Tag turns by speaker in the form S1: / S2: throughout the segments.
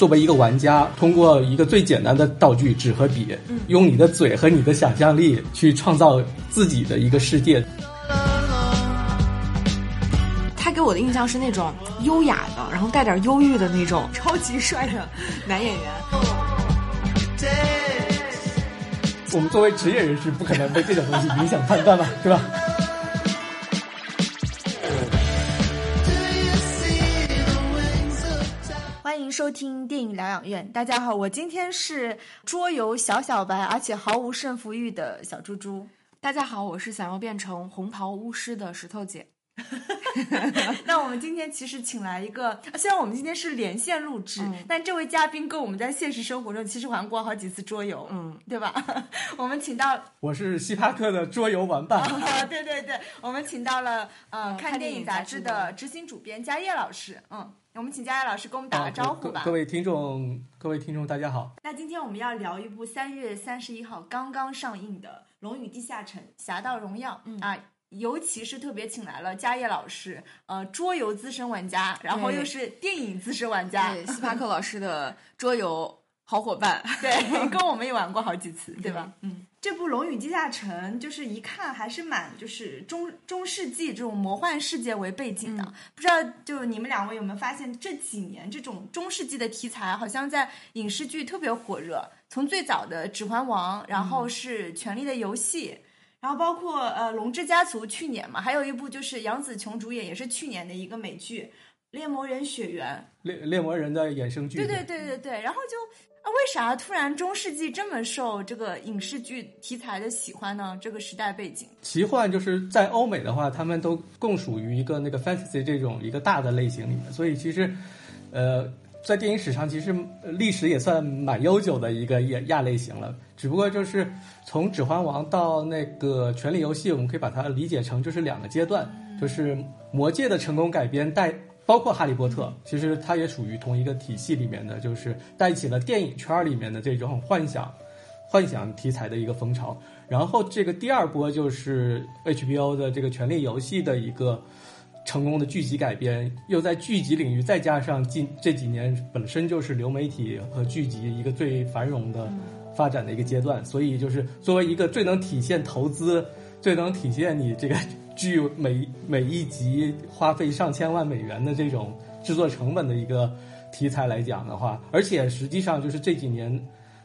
S1: 作为一个玩家，通过一个最简单的道具纸和笔，用你的嘴和你的想象力去创造自己的一个世界。
S2: 他给我的印象是那种优雅的，然后带点忧郁的那种超级帅的男演员。
S1: 我们作为职业人士，不可能被这种东西影响判断吧，对吧？
S3: 收听电影疗养院。大家好，我今天是桌游小小白，而且毫无胜负欲的小猪猪。
S2: 大家好，我是想要变成红袍巫师的石头姐。
S3: 那我们今天其实请来一个，虽然我们今天是连线录制，但这位嘉宾跟我们在现实生活中其实玩过好几次桌游，嗯，对吧？我们请到
S1: 我是希帕克的桌游玩伴，
S3: 对对对，我们请到了呃看电影杂志的执行主编佳叶老师，嗯，我们请佳叶老师跟我们打个招呼吧。
S1: 各位听众，各位听众，大家好。
S3: 那今天我们要聊一部三月三十一号刚刚上映的《龙与地下城：侠盗荣耀》啊。尤其是特别请来了嘉业老师，呃，桌游资深玩家，然后又是电影资深玩家，
S2: 对，斯帕克老师的桌游好伙伴，
S3: 对，跟我们也玩过好几次，对吧？嗯，这部《龙与地下城》就是一看还是蛮就是中中世纪这种魔幻世界为背景的，不知道就你们两位有没有发现这几年这种中世纪的题材好像在影视剧特别火热，从最早的《指环王》，然后是《权力的游戏》。然后包括呃《龙之家族》去年嘛，还有一部就是杨紫琼主演，也是去年的一个美剧《猎魔人血缘》。
S1: 猎猎魔人的衍生剧。
S3: 对对对对对。然后就啊，为啥突然中世纪这么受这个影视剧题材的喜欢呢？这个时代背景。
S1: 奇幻就是在欧美的话，他们都共属于一个那个 fantasy 这种一个大的类型里面，所以其实，呃。在电影史上，其实历史也算蛮悠久的一个亚亚类型了。只不过就是从《指环王》到那个《权力游戏》，我们可以把它理解成就是两个阶段。就是《魔戒》的成功改编带，包括《哈利波特》，其实它也属于同一个体系里面的，就是带起了电影圈里面的这种幻想、幻想题材的一个风潮。然后这个第二波就是 HBO 的这个《权力游戏》的一个。成功的剧集改编，又在剧集领域再加上近这几年本身就是流媒体和剧集一个最繁荣的发展的一个阶段，所以就是作为一个最能体现投资、最能体现你这个据每每一集花费上千万美元的这种制作成本的一个题材来讲的话，而且实际上就是这几年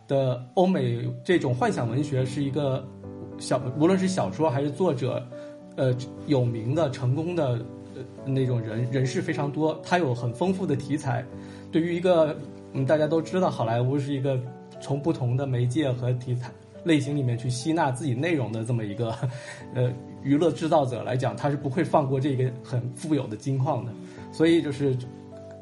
S1: 的欧美这种幻想文学是一个小，无论是小说还是作者，呃，有名的成功的。那种人人士非常多，他有很丰富的题材。对于一个嗯，大家都知道好莱坞是一个从不同的媒介和题材类型里面去吸纳自己内容的这么一个 呃娱乐制造者来讲，他是不会放过这个很富有的金矿的。所以就是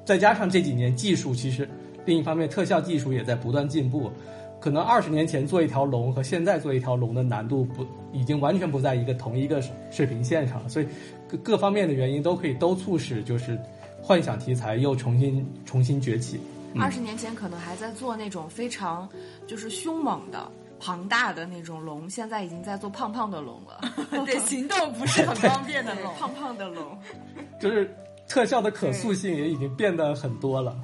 S1: 再加上这几年技术，其实另一方面特效技术也在不断进步。可能二十年前做一条龙和现在做一条龙的难度不已经完全不在一个同一个水平线上了，所以各各方面的原因都可以都促使就是幻想题材又重新重新崛起。
S2: 二十年前可能还在做那种非常就是凶猛的庞大的那种龙，现在已经在做胖胖的龙了。
S3: 对，行动不是很方便的龙，
S2: 胖胖的龙，
S1: 就是特效的可塑性也已经变得很多了。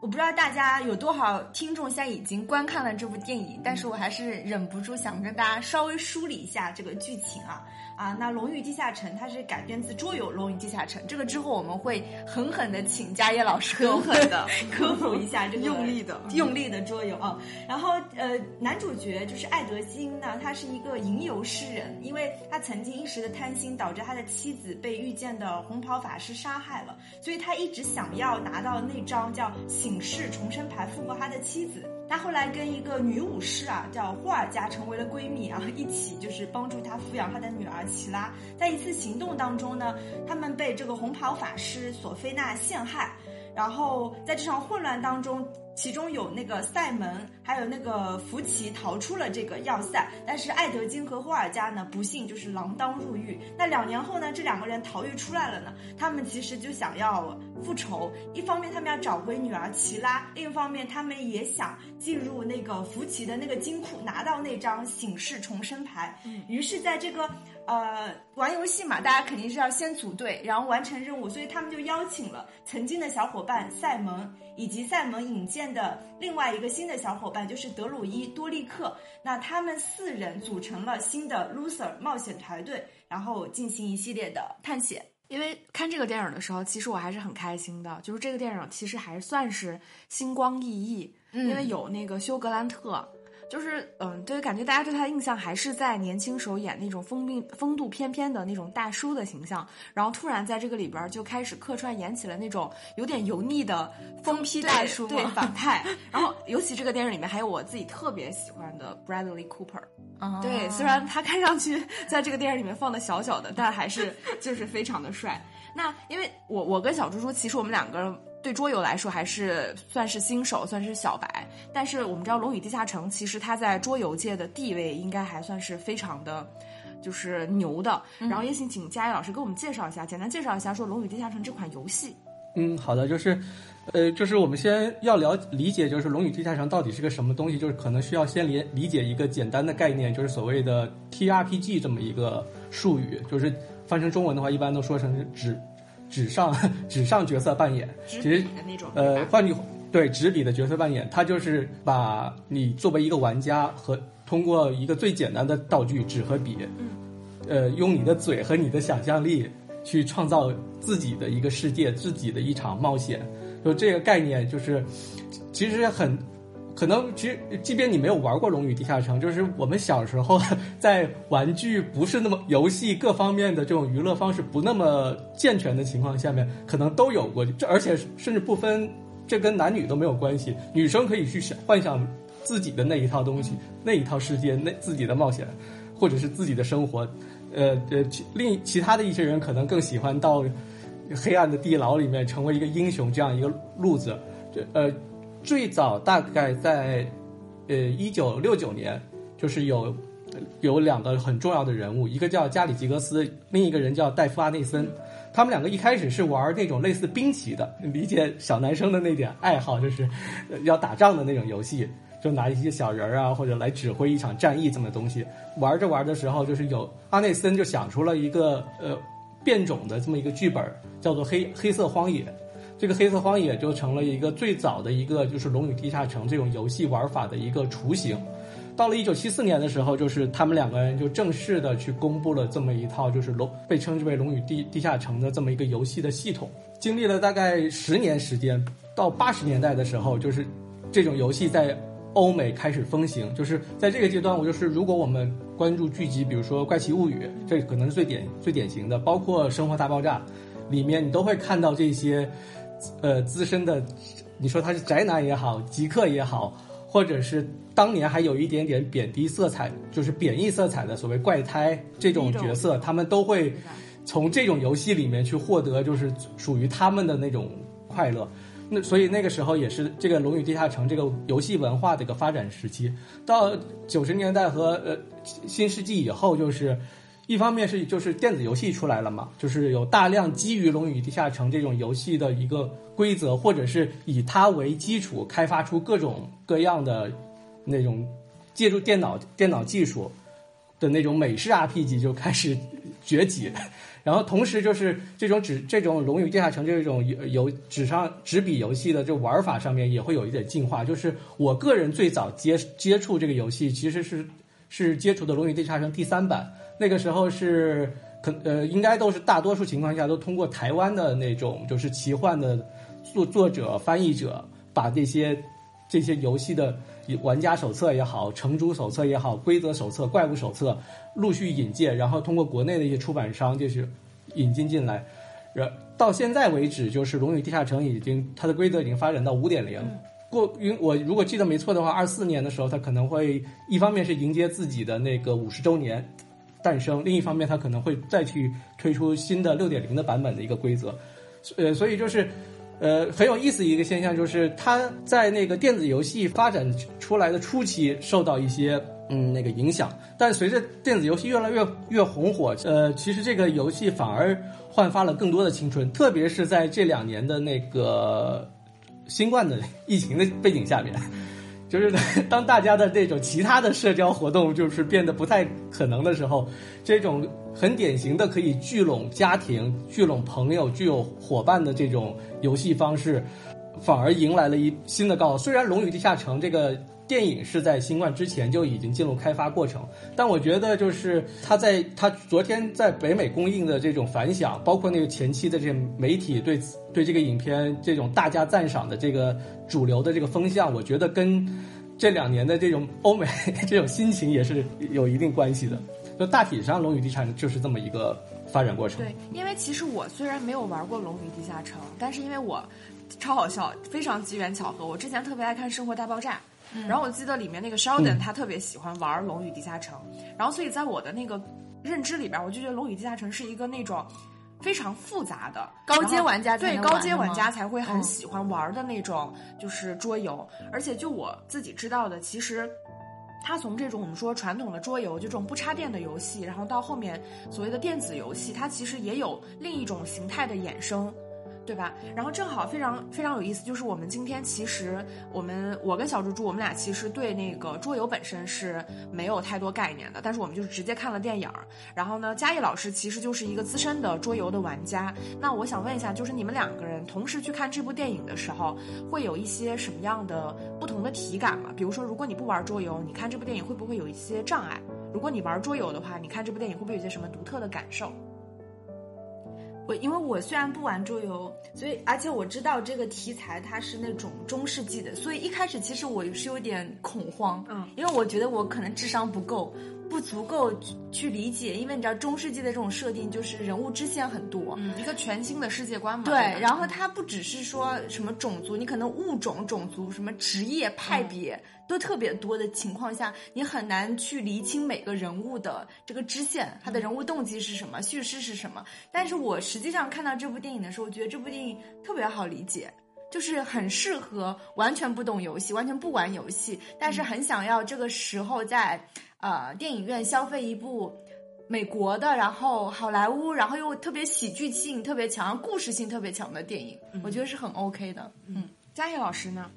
S3: 我不知道大家有多少听众现在已经观看了这部电影，但是我还是忍不住想跟大家稍微梳理一下这个剧情啊。啊，那《龙与地下城》它是改编自桌游《龙与地下城》，这个之后我们会狠狠的请嘉业老师
S2: 狠狠的
S3: 科普一下这个
S2: 用力的
S3: 用力的桌游啊。然后呃，男主角就是爱德金呢，他是一个吟游诗人，因为他曾经一时的贪心，导致他的妻子被遇见的红袍法师杀害了，所以他一直想要拿到那张叫醒世重生牌，复活他的妻子。她后来跟一个女武士啊，叫霍尔加成为了闺蜜啊，一起就是帮助她抚养她的女儿奇拉。在一次行动当中呢，他们被这个红袍法师索菲娜陷害，然后在这场混乱当中，其中有那个塞门，还有那个福奇逃出了这个要塞，但是艾德金和霍尔加呢，不幸就是锒铛入狱。那两年后呢，这两个人逃狱出来了呢，他们其实就想要复仇。一方面他们要找回女儿奇拉，另一方面他们也想进入那个福奇的那个金库，拿到那张醒世重生牌。于是在这个。呃，玩游戏嘛，大家肯定是要先组队，然后完成任务，所以他们就邀请了曾经的小伙伴赛蒙，以及赛蒙引荐的另外一个新的小伙伴，就是德鲁伊多利克。那他们四人组成了新的 Loser 冒险团队，然后进行一系列的探险。
S2: 因为看这个电影的时候，其实我还是很开心的，就是这个电影其实还算是星光熠熠，因为有那个休格兰特。就是嗯，对，感觉大家对他的印象还是在年轻时候演那种风病风度翩翩的那种大叔的形象，然后突然在这个里边就开始客串演起了那种有点油腻的疯批大叔，对反派。然后尤其这个电影里面还有我自己特别喜欢的 Bradley Cooper，对，虽然他看上去在这个电影里面放的小小的，但还是就是非常的帅。那因为我我跟小猪猪其实我们两个。对桌游来说还是算是新手，算是小白。但是我们知道《龙与地下城》其实它在桌游界的地位应该还算是非常的，就是牛的。然后也请请佳怡老师给我们介绍一下，简单介绍一下说《龙与地下城》这款游戏。
S1: 嗯，好的，就是，呃，就是我们先要了理解，就是《龙与地下城》到底是个什么东西，就是可能需要先理理解一个简单的概念，就是所谓的 TRPG 这么一个术语，就是翻成中文的话，一般都说成指。纸上 纸上角色扮演，其实呃，换句对纸笔的角色扮演，它就是把你作为一个玩家和通过一个最简单的道具纸和笔，呃，用你的嘴和你的想象力去创造自己的一个世界，自己的一场冒险。就这个概念，就是其实很。可能其实，即便你没有玩过《龙与地下城》，就是我们小时候 在玩具不是那么游戏各方面的这种娱乐方式不那么健全的情况下面，可能都有过。这而且甚至不分，这跟男女都没有关系。女生可以去想幻想自己的那一套东西，那一套世界，那自己的冒险，或者是自己的生活。呃呃，另其他的一些人可能更喜欢到黑暗的地牢里面成为一个英雄这样一个路子。这呃。最早大概在，呃，一九六九年，就是有有两个很重要的人物，一个叫加里吉格斯，另一个人叫戴夫阿内森。他们两个一开始是玩那种类似兵棋的，理解小男生的那点爱好，就是要打仗的那种游戏，就拿一些小人儿啊，或者来指挥一场战役这么东西。玩着玩的时候，就是有阿内森就想出了一个呃变种的这么一个剧本，叫做《黑黑色荒野》。这个黑色荒野就成了一个最早的一个就是《龙与地下城》这种游戏玩法的一个雏形。到了一九七四年的时候，就是他们两个人就正式的去公布了这么一套就是龙被称之为《龙与地地下城》的这么一个游戏的系统。经历了大概十年时间，到八十年代的时候，就是这种游戏在欧美开始风行。就是在这个阶段，我就是如果我们关注剧集，比如说《怪奇物语》，这可能是最典最典型的，包括《生活大爆炸》，里面你都会看到这些。呃，资深的，你说他是宅男也好，极客也好，或者是当年还有一点点贬低色彩，就是贬义色彩的所谓怪胎这种角色，他们都会从这种游戏里面去获得，就是属于他们的那种快乐。那所以那个时候也是这个《龙与地下城》这个游戏文化的一个发展时期。到九十年代和呃新世纪以后，就是。一方面是就是电子游戏出来了嘛，就是有大量基于《龙与地下城》这种游戏的一个规则，或者是以它为基础开发出各种各样的那种借助电脑电脑技术的那种美式 RPG 就开始崛起，然后同时就是这种纸这种《龙与地下城》这种游纸上纸笔游戏的这玩法上面也会有一点进化。就是我个人最早接接触这个游戏其实是是接触的《龙与地下城》第三版。那个时候是可呃，应该都是大多数情况下都通过台湾的那种就是奇幻的作作者翻译者，把这些这些游戏的玩家手册也好、城主手册也好、规则手册、怪物手册陆续引荐，然后通过国内的一些出版商就是引进进来。然到现在为止，就是《龙与地下城》已经它的规则已经发展到五点零。过因我如果记得没错的话，二四年的时候，它可能会一方面是迎接自己的那个五十周年。诞生。另一方面，它可能会再去推出新的六点零的版本的一个规则，呃，所以就是，呃，很有意思一个现象，就是它在那个电子游戏发展出来的初期受到一些嗯那个影响。但随着电子游戏越来越越红火，呃，其实这个游戏反而焕发了更多的青春，特别是在这两年的那个新冠的 疫情的背景下面。就是 当大家的这种其他的社交活动就是变得不太可能的时候，这种很典型的可以聚拢家庭、聚拢朋友、聚有伙伴的这种游戏方式，反而迎来了一新的高。虽然《龙与地下城》这个电影是在新冠之前就已经进入开发过程，但我觉得就是它在它昨天在北美公映的这种反响，包括那个前期的这媒体对对这个影片这种大加赞赏的这个主流的这个风向，我觉得跟这两年的这种欧美 这种心情也是有一定关系的。就大体上，《龙与地下城》就是这么一个发展过程。
S2: 对，因为其实我虽然没有玩过《龙与地下城》，但是因为我超好笑，非常机缘巧合，我之前特别爱看《生活大爆炸》。然后我记得里面那个 Sheldon 他特别喜欢玩《龙与地下城》，然后所以在我的那个认知里边，我就觉得《龙与地下城》是一个那种非常复杂的
S3: 高阶玩家
S2: 对高阶玩家才会很喜欢玩的那种就是桌游。而且就我自己知道的，其实它从这种我们说传统的桌游，就这种不插电的游戏，然后到后面所谓的电子游戏，它其实也有另一种形态的衍生。对吧？然后正好非常非常有意思，就是我们今天其实我们我跟小猪猪我们俩其实对那个桌游本身是没有太多概念的，但是我们就是直接看了电影儿。然后呢，嘉义老师其实就是一个资深的桌游的玩家。那我想问一下，就是你们两个人同时去看这部电影的时候，会有一些什么样的不同的体感吗？比如说，如果你不玩桌游，你看这部电影会不会有一些障碍？如果你玩桌游的话，你看这部电影会不会有些什么独特的感受？
S3: 我因为我虽然不玩桌游，所以而且我知道这个题材它是那种中世纪的，所以一开始其实我是有点恐慌，
S2: 嗯，
S3: 因为我觉得我可能智商不够，不足够去理解，因为你知道中世纪的这种设定就是人物支线很多，
S2: 嗯，一个全新的世界观嘛，
S3: 对，然后它不只是说什么种族，你可能物种、种族、什么职业、派别。都特别多的情况下，你很难去厘清每个人物的这个支线，他的人物动机是什么，叙事是什么。但是我实际上看到这部电影的时候，我觉得这部电影特别好理解，就是很适合完全不懂游戏、完全不玩游戏，但是很想要这个时候在呃电影院消费一部美国的，然后好莱坞，然后又特别喜剧性特别强、故事性特别强的电影，我觉得是很 OK 的。
S2: 嗯，嘉义老师呢？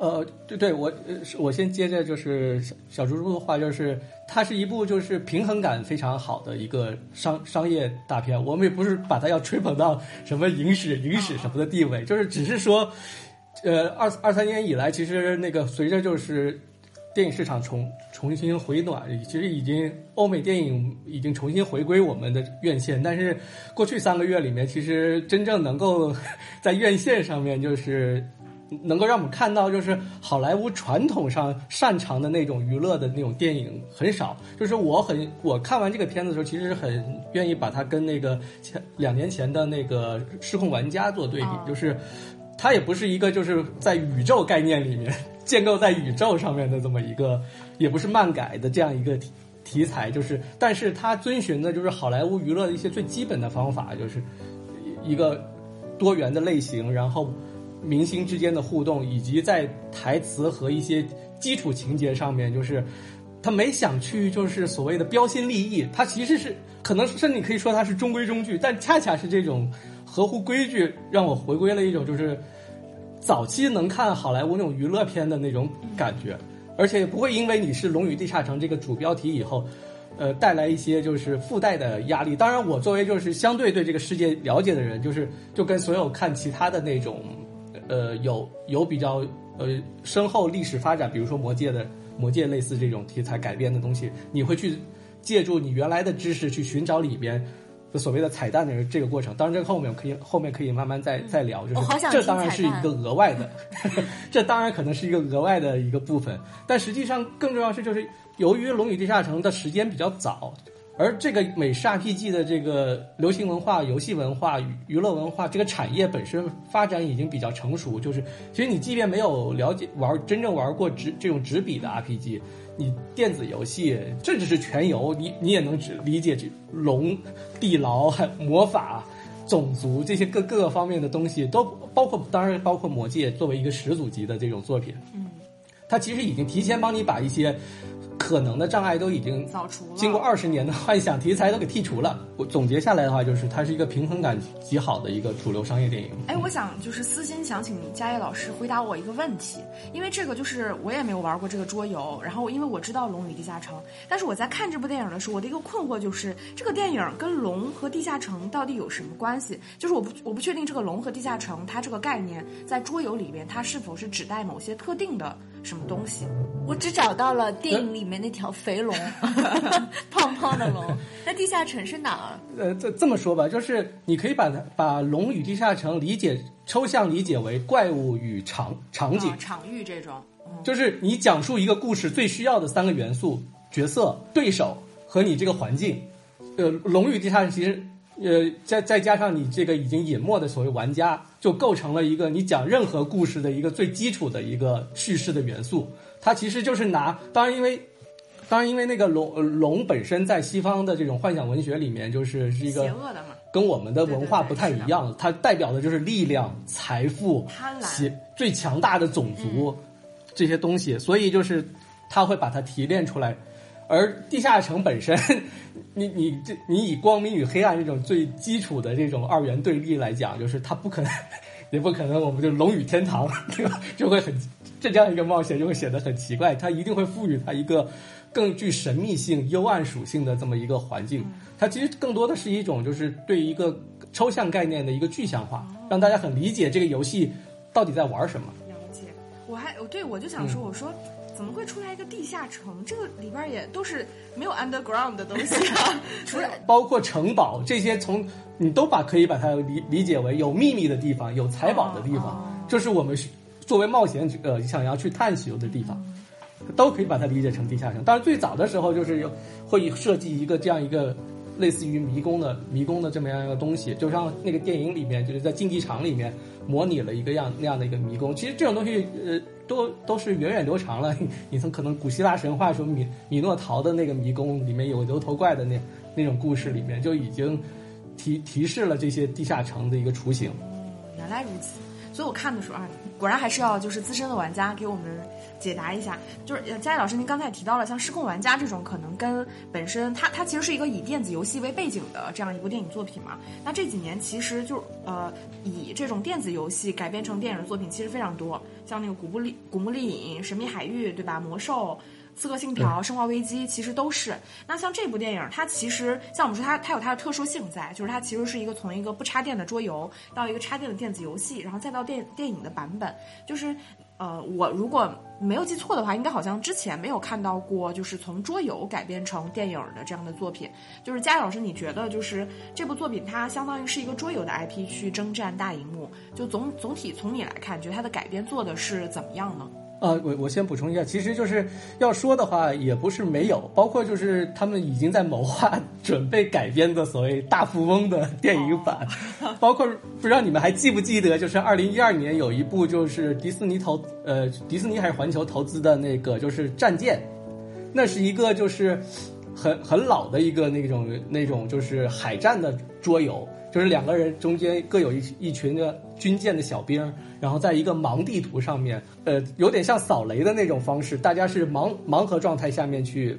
S1: 呃，对对，我呃，我先接着就是小小猪猪的话，就是它是一部就是平衡感非常好的一个商商业大片。我们也不是把它要吹捧到什么影史影史什么的地位，就是只是说，呃，二二三年以来，其实那个随着就是电影市场重重新回暖，其实已经欧美电影已经重新回归我们的院线。但是过去三个月里面，其实真正能够在院线上面就是。能够让我们看到，就是好莱坞传统上擅长的那种娱乐的那种电影很少。就是我很我看完这个片子的时候，其实很愿意把它跟那个前两年前的那个《失控玩家》做对比。就是它也不是一个就是在宇宙概念里面建构在宇宙上面的这么一个，也不是漫改的这样一个题题材。就是，但是它遵循的就是好莱坞娱乐的一些最基本的方法，就是一个多元的类型，然后。明星之间的互动，以及在台词和一些基础情节上面，就是他没想去，就是所谓的标新立异。他其实是可能甚至可以说他是中规中矩，但恰恰是这种合乎规矩，让我回归了一种就是早期能看好莱坞那种娱乐片的那种感觉，而且不会因为你是《龙与地下城》这个主标题以后，呃，带来一些就是附带的压力。当然，我作为就是相对对这个世界了解的人，就是就跟所有看其他的那种。呃，有有比较呃深厚历史发展，比如说《魔戒》的《魔戒》类似这种题材改编的东西，你会去借助你原来的知识去寻找里边的所谓的彩蛋的这个过程。当然，这个后面可以后面可以慢慢再再聊，就是这当然是一个额外的，这当然可能是一个额外的一个部分。但实际上更重要是，就是由于《龙与地下城》的时间比较早。而这个美式 RPG 的这个流行文化、游戏文化、娱乐文化这个产业本身发展已经比较成熟，就是其实你即便没有了解玩真正玩过纸这种纸笔的 RPG，你电子游戏甚至是全游，你你也能只理解这龙、地牢、魔法、种族这些各各个方面的东西，都包括当然包括魔戒作为一个始祖级的这种作品。
S2: 嗯，
S1: 它其实已经提前帮你把一些。可能的障碍都已经
S2: 扫除了，
S1: 经过二十年的幻想题材都给剔除了。我总结下来的话，就是它是一个平衡感极好的一个主流商业电影。
S2: 哎，我想就是私心想请佳叶老师回答我一个问题，因为这个就是我也没有玩过这个桌游，然后因为我知道《龙与地下城》，但是我在看这部电影的时候，我的一个困惑就是这个电影跟龙和地下城到底有什么关系？就是我不我不确定这个龙和地下城它这个概念在桌游里边它是否是指代某些特定的。什么东西？
S3: 我只找到了电影里面那条肥龙，胖胖的龙。那地下城是哪儿？
S1: 呃，这这么说吧，就是你可以把它把龙与地下城理解抽象理解为怪物与场场景、
S2: 场域这种。
S1: 就是你讲述一个故事最需要的三个元素：角色、对手和你这个环境。呃，龙与地下城其实。呃，再再加上你这个已经隐没的所谓玩家，就构成了一个你讲任何故事的一个最基础的一个叙事的元素。它其实就是拿，当然因为，当然因为那个龙龙本身在西方的这种幻想文学里面，就是是一个
S2: 邪恶的嘛，
S1: 跟我们的文化不太一样。它代表的就是力量、财富、
S2: 贪婪、
S1: 最强大的种族这些东西，所以就是他会把它提炼出来。而地下城本身，你你这你以光明与黑暗这种最基础的这种二元对立来讲，就是它不可能，也不可能，我们就龙与天堂，对吧？就会很这样一个冒险就会显得很奇怪。它一定会赋予它一个更具神秘性、幽暗属性的这么一个环境。它其实更多的是一种就是对一个抽象概念的一个具象化，让大家很理解这个游戏到底在玩什么。
S2: 了解，我还对我就想说，我说。怎么会出来一个地下城？这个里边也都是没有 underground 的东西啊，除了
S1: 包括城堡这些，从你都把可以把它理理解为有秘密的地方，有财宝的地方，这是我们作为冒险者想要去探寻的地方，都可以把它理解成地下城。当然，最早的时候就是有会设计一个这样一个类似于迷宫的迷宫的这么样一个东西，就像那个电影里面就是在竞技场里面模拟了一个样那样的一个迷宫。其实这种东西，呃。都都是源远流长了。你从可能古希腊神话说米米诺陶的那个迷宫里面有牛头怪的那那种故事里面就已经提提示了这些地下城的一个雏形。
S2: 原来如此，所以我看的时候啊，果然还是要就是资深的玩家给我们解答一下。就是佳怡老师，您刚才也提到了像失控玩家这种，可能跟本身它它其实是一个以电子游戏为背景的这样一部电影作品嘛。那这几年其实就呃以这种电子游戏改编成电影的作品其实非常多。像那个《古墓丽古墓丽影》《神秘海域》，对吧？魔兽、刺客信条、生化危机，其实都是。那像这部电影，它其实像我们说，它它有它的特殊性在，就是它其实是一个从一个不插电的桌游到一个插电的电子游戏，然后再到电电影的版本。就是呃，我如果没有记错的话，应该好像之前没有看到过，就是从桌游改编成电影的这样的作品。就是佳老师，你觉得就是这部作品它相当于是一个桌游的 IP 去征战大荧幕？就总总体从你来看，觉得它的改编做的是怎么样呢？
S1: 呃，我我先补充一下，其实就是要说的话，也不是没有，包括就是他们已经在谋划准备改编的所谓大富翁的电影版，包括不知道你们还记不记得，就是二零一二年有一部就是迪士尼投呃迪士尼还是环球投资的那个就是战舰，那是一个就是很很老的一个那种那种就是海战的桌游。就是两个人中间各有一一群的军舰的小兵，然后在一个盲地图上面，呃，有点像扫雷的那种方式，大家是盲盲盒状态下面去。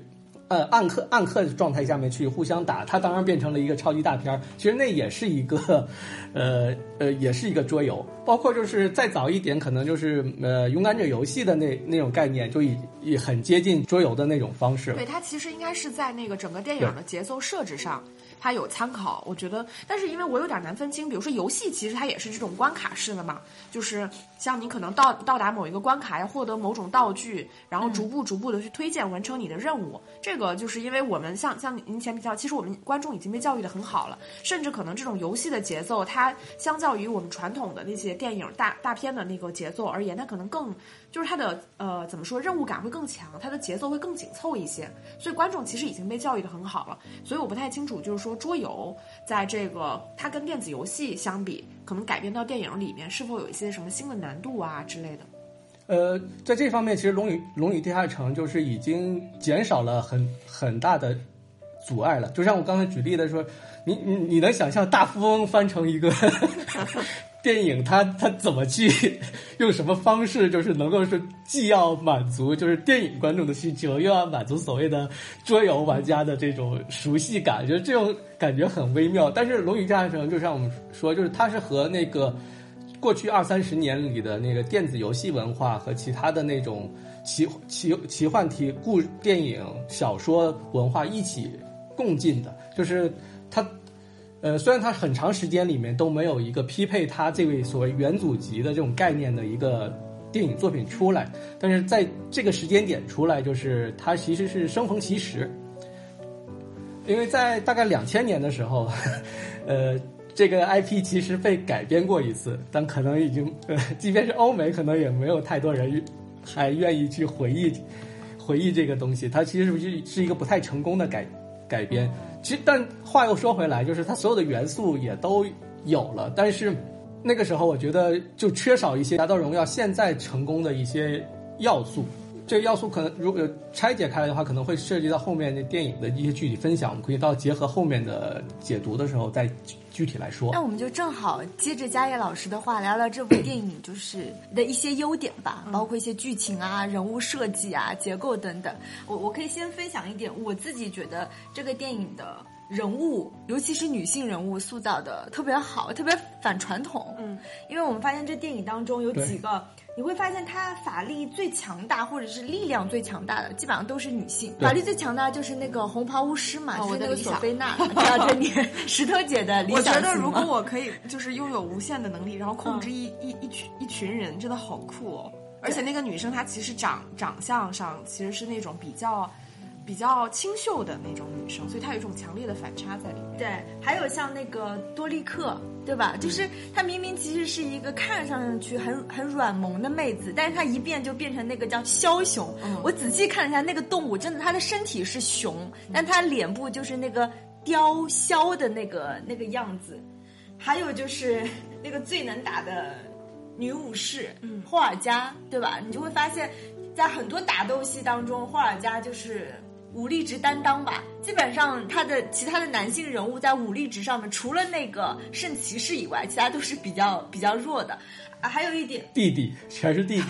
S1: 呃，暗客暗客状态下面去互相打，它当然变成了一个超级大片儿。其实那也是一个，呃呃，也是一个桌游。包括就是再早一点，可能就是呃勇敢者游戏的那那种概念，就已已很接近桌游的那种方式。
S2: 对，它其实应该是在那个整个电影的节奏设置上，它有参考。我觉得，但是因为我有点难分清，比如说游戏其实它也是这种关卡式的嘛，就是像你可能到到达某一个关卡要获得某种道具，然后逐步逐步的去推荐完成你的任务，这。个就是因为我们像像您前比较，其实我们观众已经被教育的很好了，甚至可能这种游戏的节奏，它相较于我们传统的那些电影大大片的那个节奏而言，它可能更就是它的呃怎么说任务感会更强，它的节奏会更紧凑一些，所以观众其实已经被教育的很好了，所以我不太清楚，就是说桌游在这个它跟电子游戏相比，可能改编到电影里面是否有一些什么新的难度啊之类的。
S1: 呃，在这方面，其实《龙与龙与地下城》就是已经减少了很很大的阻碍了。就像我刚才举例的说，你你你能想象大富翁翻成一个电影它它怎么去 用什么方式，就是能够是既要满足就是电影观众的需求，又要满足所谓的桌游玩家的这种熟悉感，就是这种感觉很微妙。但是《龙与地下城》就像我们说，就是它是和那个过去二三十年里的那个电子游戏文化和其他的那种奇奇奇幻题故电影、小说文化一起共进的，就是它。呃，虽然它很长时间里面都没有一个匹配它这位所谓元祖级的这种概念的一个电影作品出来，但是在这个时间点出来，就是它其实是生逢其时。因为在大概两千年的时候，呃，这个 IP 其实被改编过一次，但可能已经，呃，即便是欧美，可能也没有太多人还愿意去回忆回忆这个东西。它其实是是一个不太成功的改改编。其实，但话又说回来，就是它所有的元素也都有了，但是那个时候我觉得就缺少一些《达到荣耀》现在成功的一些要素。这个要素可能如果拆解开来的话，可能会涉及到后面那电影的一些具体分享。我们可以到结合后面的解读的时候再具体来说。
S3: 那我们就正好接着嘉业老师的话聊聊这部电影就是的一些优点吧，包括一些剧情啊、人物设计啊、结构等等。我我可以先分享一点，我自己觉得这个电影的。人物，尤其是女性人物塑造的特别好，特别反传统。嗯，因为我们发现这电影当中有几个，你会发现她法力最强大或者是力量最强大的，基本上都是女性。法力最强大就是那个红袍巫师嘛，就是那个索菲娜。道这你石头姐的理
S2: 想我觉得如果我可以，就是拥有无限的能力，然后控制一一一群一群人，真的好酷哦！而且那个女生她其实长长相上其实是那种比较。比较清秀的那种女生，所以她有一种强烈的反差在里面。
S3: 对，还有像那个多利克，对吧？就是她明明其实是一个看上去很很软萌的妹子，但是她一变就变成那个叫枭雄。嗯我仔细看了一下那个动物，真的，她的身体是熊，但她脸部就是那个雕枭的那个那个样子。还有就是那个最能打的女武士，嗯，霍尔加，对吧？你就会发现，在很多打斗戏当中，霍尔加就是。武力值担当吧，基本上他的其他的男性人物在武力值上面，除了那个圣骑士以外，其他都是比较 比较弱的。啊，还有一点，
S1: 弟弟全是弟弟。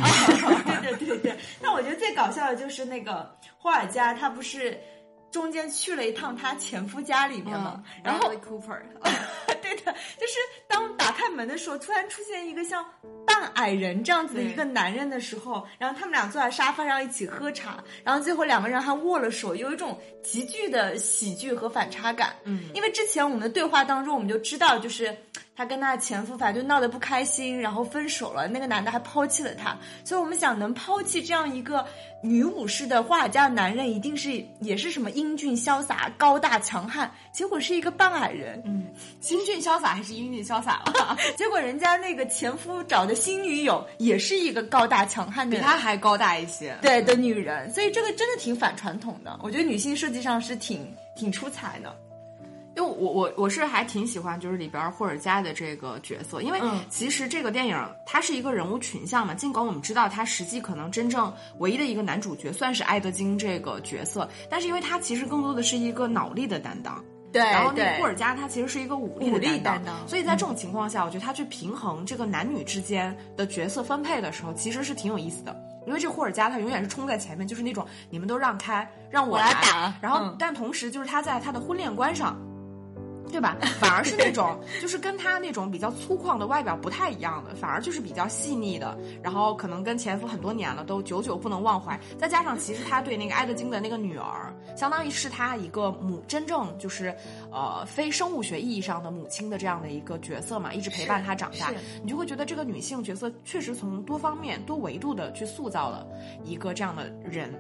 S3: 对对对对，那我觉得最搞笑的就是那个霍尔加，他不是中间去了一趟他前夫家里面吗？然后 的，就是当打开门的时候，突然出现一个像。半矮人这样子的一个男人的时候，然后他们俩坐在沙发上一起喝茶，然后最后两个人还握了手，有一种极具的喜剧和反差感。嗯，因为之前我们的对话当中，我们就知道，就是她跟她的前夫反正就闹得不开心，然后分手了，那个男的还抛弃了她，所以我们想能抛弃这样一个女武士的画家的男人，一定是也是什么英俊潇洒、高大强悍，结果是一个半矮人。
S2: 嗯，英俊潇洒还是英俊潇洒了？
S3: 结果人家那个前夫找的。新女友也是一个高大强悍的，
S2: 比他还高大一些，
S3: 对的女人，所以这个真的挺反传统的。我觉得女性设计上是挺挺出彩的，
S2: 因为我我我是还挺喜欢就是里边霍尔加的这个角色，因为其实这个电影它是一个人物群像嘛，尽管我们知道他实际可能真正唯一的一个男主角算是艾德金这个角色，但是因为他其实更多的是一个脑力的担当。
S3: 对，
S2: 然后那个霍尔加他其实是一个武
S3: 力
S2: 的担当，所以在这种情况下，我觉得他去平衡这个男女之间的角色分配的时候，其实是挺有意思的。因为这霍尔加他永远是冲在前面，就是那种你们都让开，让我
S3: 来打。
S2: 然后，但同时就是他在他的婚恋观上。对吧？反而是那种，就是跟他那种比较粗犷的外表不太一样的，反而就是比较细腻的。然后可能跟前夫很多年了，都久久不能忘怀。再加上其实他对那个爱德金的那个女儿，相当于是他一个母，真正就是呃非生物学意义上的母亲的这样的一个角色嘛，一直陪伴他长大。你就会觉得这个女性角色确实从多方面、多维度的去塑造了一个这样的人。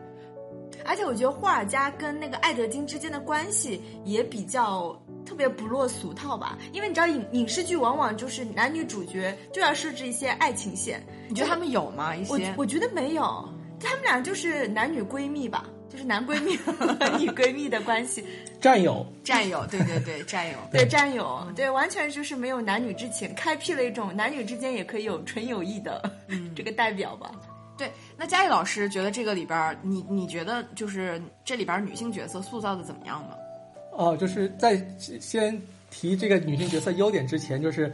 S3: 而且我觉得霍尔加跟那个艾德金之间的关系也比较特别不落俗套吧，因为你知道影影视剧往往就是男女主角就要设置一些爱情线，
S2: 你觉得他们有吗？一些？
S3: 我我觉得没有，他们俩就是男女闺蜜吧，就是男闺蜜 和女闺蜜的关系，
S1: 战友。
S2: 战友，对对对，战友。
S3: 对。战友对，完全就是没有男女之情，开辟了一种男女之间也可以有纯友谊的 这个代表吧。
S2: 对，那佳艺老师觉得这个里边，你你觉得就是这里边女性角色塑造的怎么样呢？
S1: 哦，就是在先提这个女性角色优点之前，就是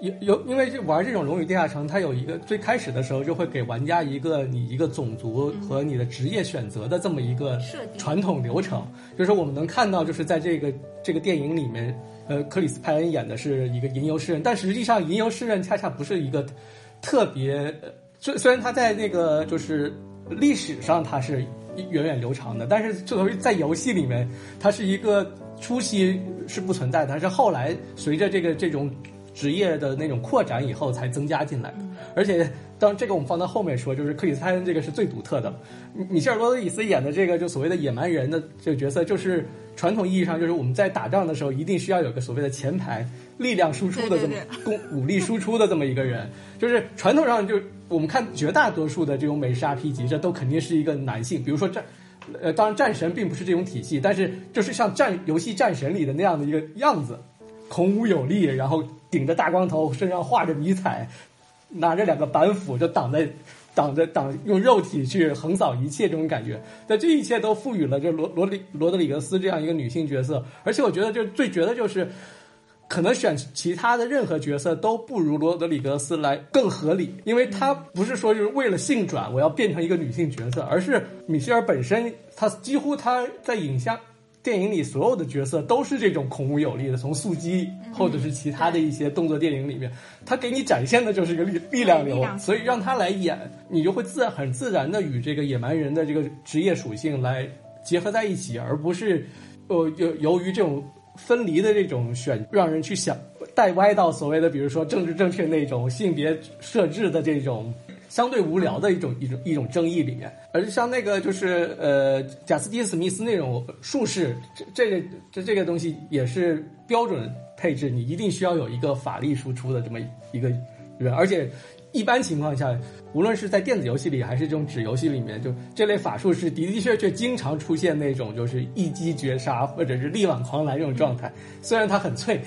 S1: 有有，因为玩这种《龙与地下城》，它有一个最开始的时候就会给玩家一个你一个种族和你的职业选择的这么一个传统流程，就是我们能看到，就是在这个这个电影里面，呃，克里斯派恩演的是一个吟游诗人，但实际上吟游诗人恰恰不是一个特别，虽虽然他在那个就是历史上他是源远流长的，但是作为在游戏里面，它是一个初期是不存在的，但是后来随着这个这种。职业的那种扩展以后才增加进来的，而且当然这个我们放到后面说，就是克里斯泰恩这个是最独特的。米切尔罗德里斯演的这个就所谓的野蛮人的这个角色，就是传统意义上就是我们在打仗的时候一定需要有个所谓的前排力量输出的这么攻 武力输出的这么一个人，就是传统上就我们看绝大多数的这种美式 RPG，这都肯定是一个男性，比如说战，呃，当然战神并不是这种体系，但是就是像战游戏战神里的那样的一个样子，孔武有力，然后。顶着大光头，身上画着迷彩，拿着两个板斧就挡在，挡在挡用肉体去横扫一切这种感觉，那这一切都赋予了这罗罗里罗德里格斯这样一个女性角色，而且我觉得就最绝的就是，可能选其他的任何角色都不如罗德里格斯来更合理，因为他不是说就是为了性转我要变成一个女性角色，而是米歇尔本身，他几乎他在影像。电影里所有的角色都是这种孔武有力的，从速激或者是其他的一些动作电影里面，他给你展现的就是一个力力量流，所以让他来演，你就会自然很自然的与这个野蛮人的这个职业属性来结合在一起，而不是，呃，由由于这种分离的这种选，让人去想带歪到所谓的比如说政治正确那种性别设置的这种。相对无聊的一种一种一种争议里面，而像那个就是呃贾斯汀史密斯那种术士，这这个这这个东西也是标准配置，你一定需要有一个法力输出的这么一个人，而且一般情况下，无论是在电子游戏里还是这种纸游戏里面，就这类法术是的的确确经常出现那种就是一击绝杀或者是力挽狂澜这种状态，虽然它很脆。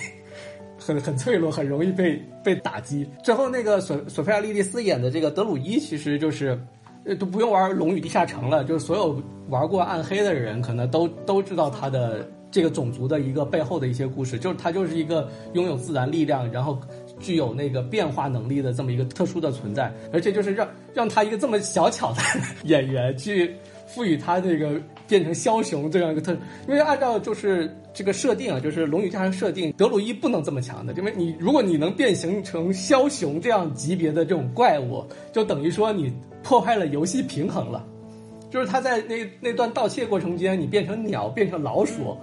S1: 很很脆弱，很容易被被打击。最后那个索索菲亚莉莉丝演的这个德鲁伊，其实就是，呃，都不用玩《龙与地下城》了，就是所有玩过暗黑的人，可能都都知道他的这个种族的一个背后的一些故事。就是他就是一个拥有自然力量，然后具有那个变化能力的这么一个特殊的存在。而且就是让让他一个这么小巧的 演员去赋予他这个。变成枭雄这样一个特，因为按照就是这个设定啊，就是《龙与地下城》设定，德鲁伊不能这么强的，因为你如果你能变形成枭雄这样级别的这种怪物，就等于说你破坏了游戏平衡了。就是他在那那段盗窃过程间，你变成鸟、变成老鼠、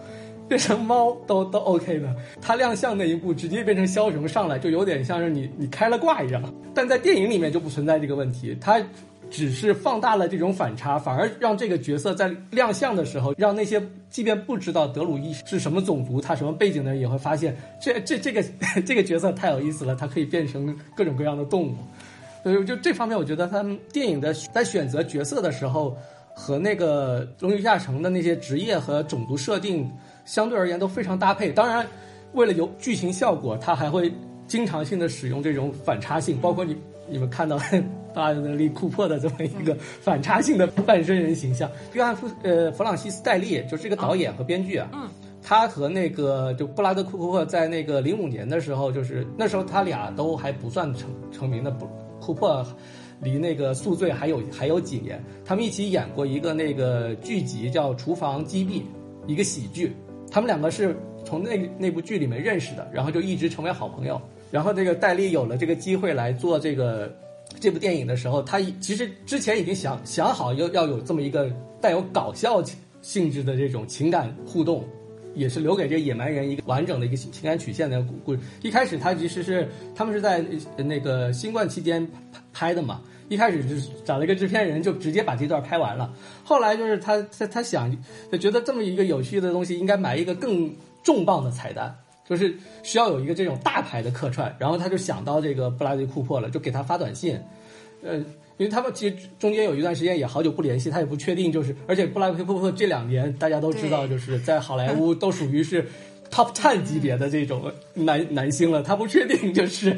S1: 变成猫都都 OK 的。他亮相那一步，直接变成枭雄上来，就有点像是你你开了挂一样。但在电影里面就不存在这个问题，他。只是放大了这种反差，反而让这个角色在亮相的时候，让那些即便不知道德鲁伊是什么种族、他什么背景的人，也会发现这这这个 这个角色太有意思了，他可以变成各种各样的动物。所以就这方面，我觉得他们电影的在选择角色的时候，和那个《龙与地下城》的那些职业和种族设定相对而言都非常搭配。当然，为了有剧情效果，他还会经常性的使用这种反差性，包括你。你们看到巴尔德利库珀的这么一个反差性的半身人形象，约翰弗呃弗朗西斯戴利就是这个导演和编剧啊，
S2: 嗯，
S1: 他和那个就布拉德库珀在那个零五年的时候，就是那时候他俩都还不算成成名的，布库珀离那个宿醉还有还有几年，他们一起演过一个那个剧集叫《厨房击毙》，一个喜剧，他们两个是从那那部剧里面认识的，然后就一直成为好朋友。然后这个戴笠有了这个机会来做这个这部电影的时候，他其实之前已经想想好要要有这么一个带有搞笑性质的这种情感互动，也是留给这野蛮人一个完整的一个情感曲线的故故事。一开始他其实是他们是在那个新冠期间拍的嘛，一开始就是找了一个制片人就直接把这段拍完了。后来就是他他他想，他觉得这么一个有趣的东西应该埋一个更重磅的彩蛋。就是需要有一个这种大牌的客串，然后他就想到这个布拉迪库珀了，就给他发短信，呃，因为他们其实中间有一段时间也好久不联系，他也不确定，就是而且布拉迪库珀这两年大家都知道，就是在好莱坞 都属于是 top ten 级别的这种男男星了，他不确定就是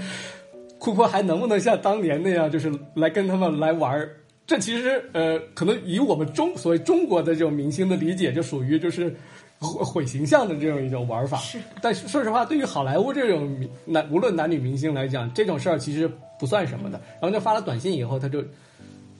S1: 库珀还能不能像当年那样，就是来跟他们来玩儿。这其实呃，可能以我们中所谓中国的这种明星的理解，就属于就是。毁毁 形象的这种一种玩法。
S3: 是，
S1: 但是说实话，对于好莱坞这种男无论男女明星来讲，这种事儿其实不算什么的。然后就发了短信以后，他就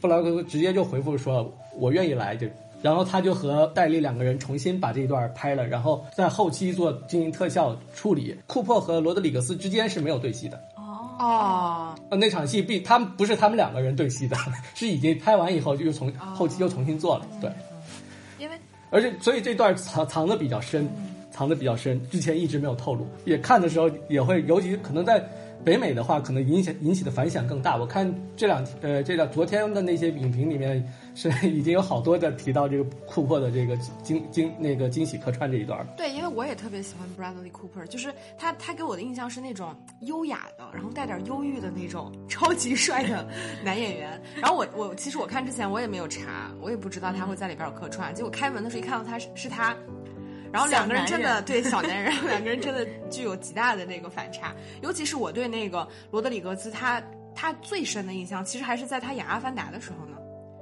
S1: 布莱克直接就回复说：“我愿意来。”就然后他就和戴笠两个人重新把这一段拍了，然后在后期做进行特效处理。库珀和罗德里格斯之间是没有对戏的。
S2: 哦，
S1: 呃，那场戏必他们不是他们两个人对戏的，是已经拍完以后就又从后期又重新做了。对，而且所以这段藏藏的比较深，藏的比较深，之前一直没有透露。也看的时候也会，尤其可能在北美的话，可能影响引起的反响更大。我看这两天呃这两昨天的那些影评里面是已经有好多的提到这个库珀的这个惊惊那个惊喜客串这一段。
S2: 对，因为我也特别喜欢 Bradley Cooper，就是他他给我的印象是那种优雅的，然后带点忧郁的那种超级帅的男演员。然后我我其实我看之前我也没有查，我也不知道他会在里边有客串。结果开门的时候一看到他是是他。然后两个人真的对小男人，两个人真的具有极大的那个反差。尤其是我对那个罗德里格兹，他他最深的印象，其实还是在他演《阿凡达》的时候呢。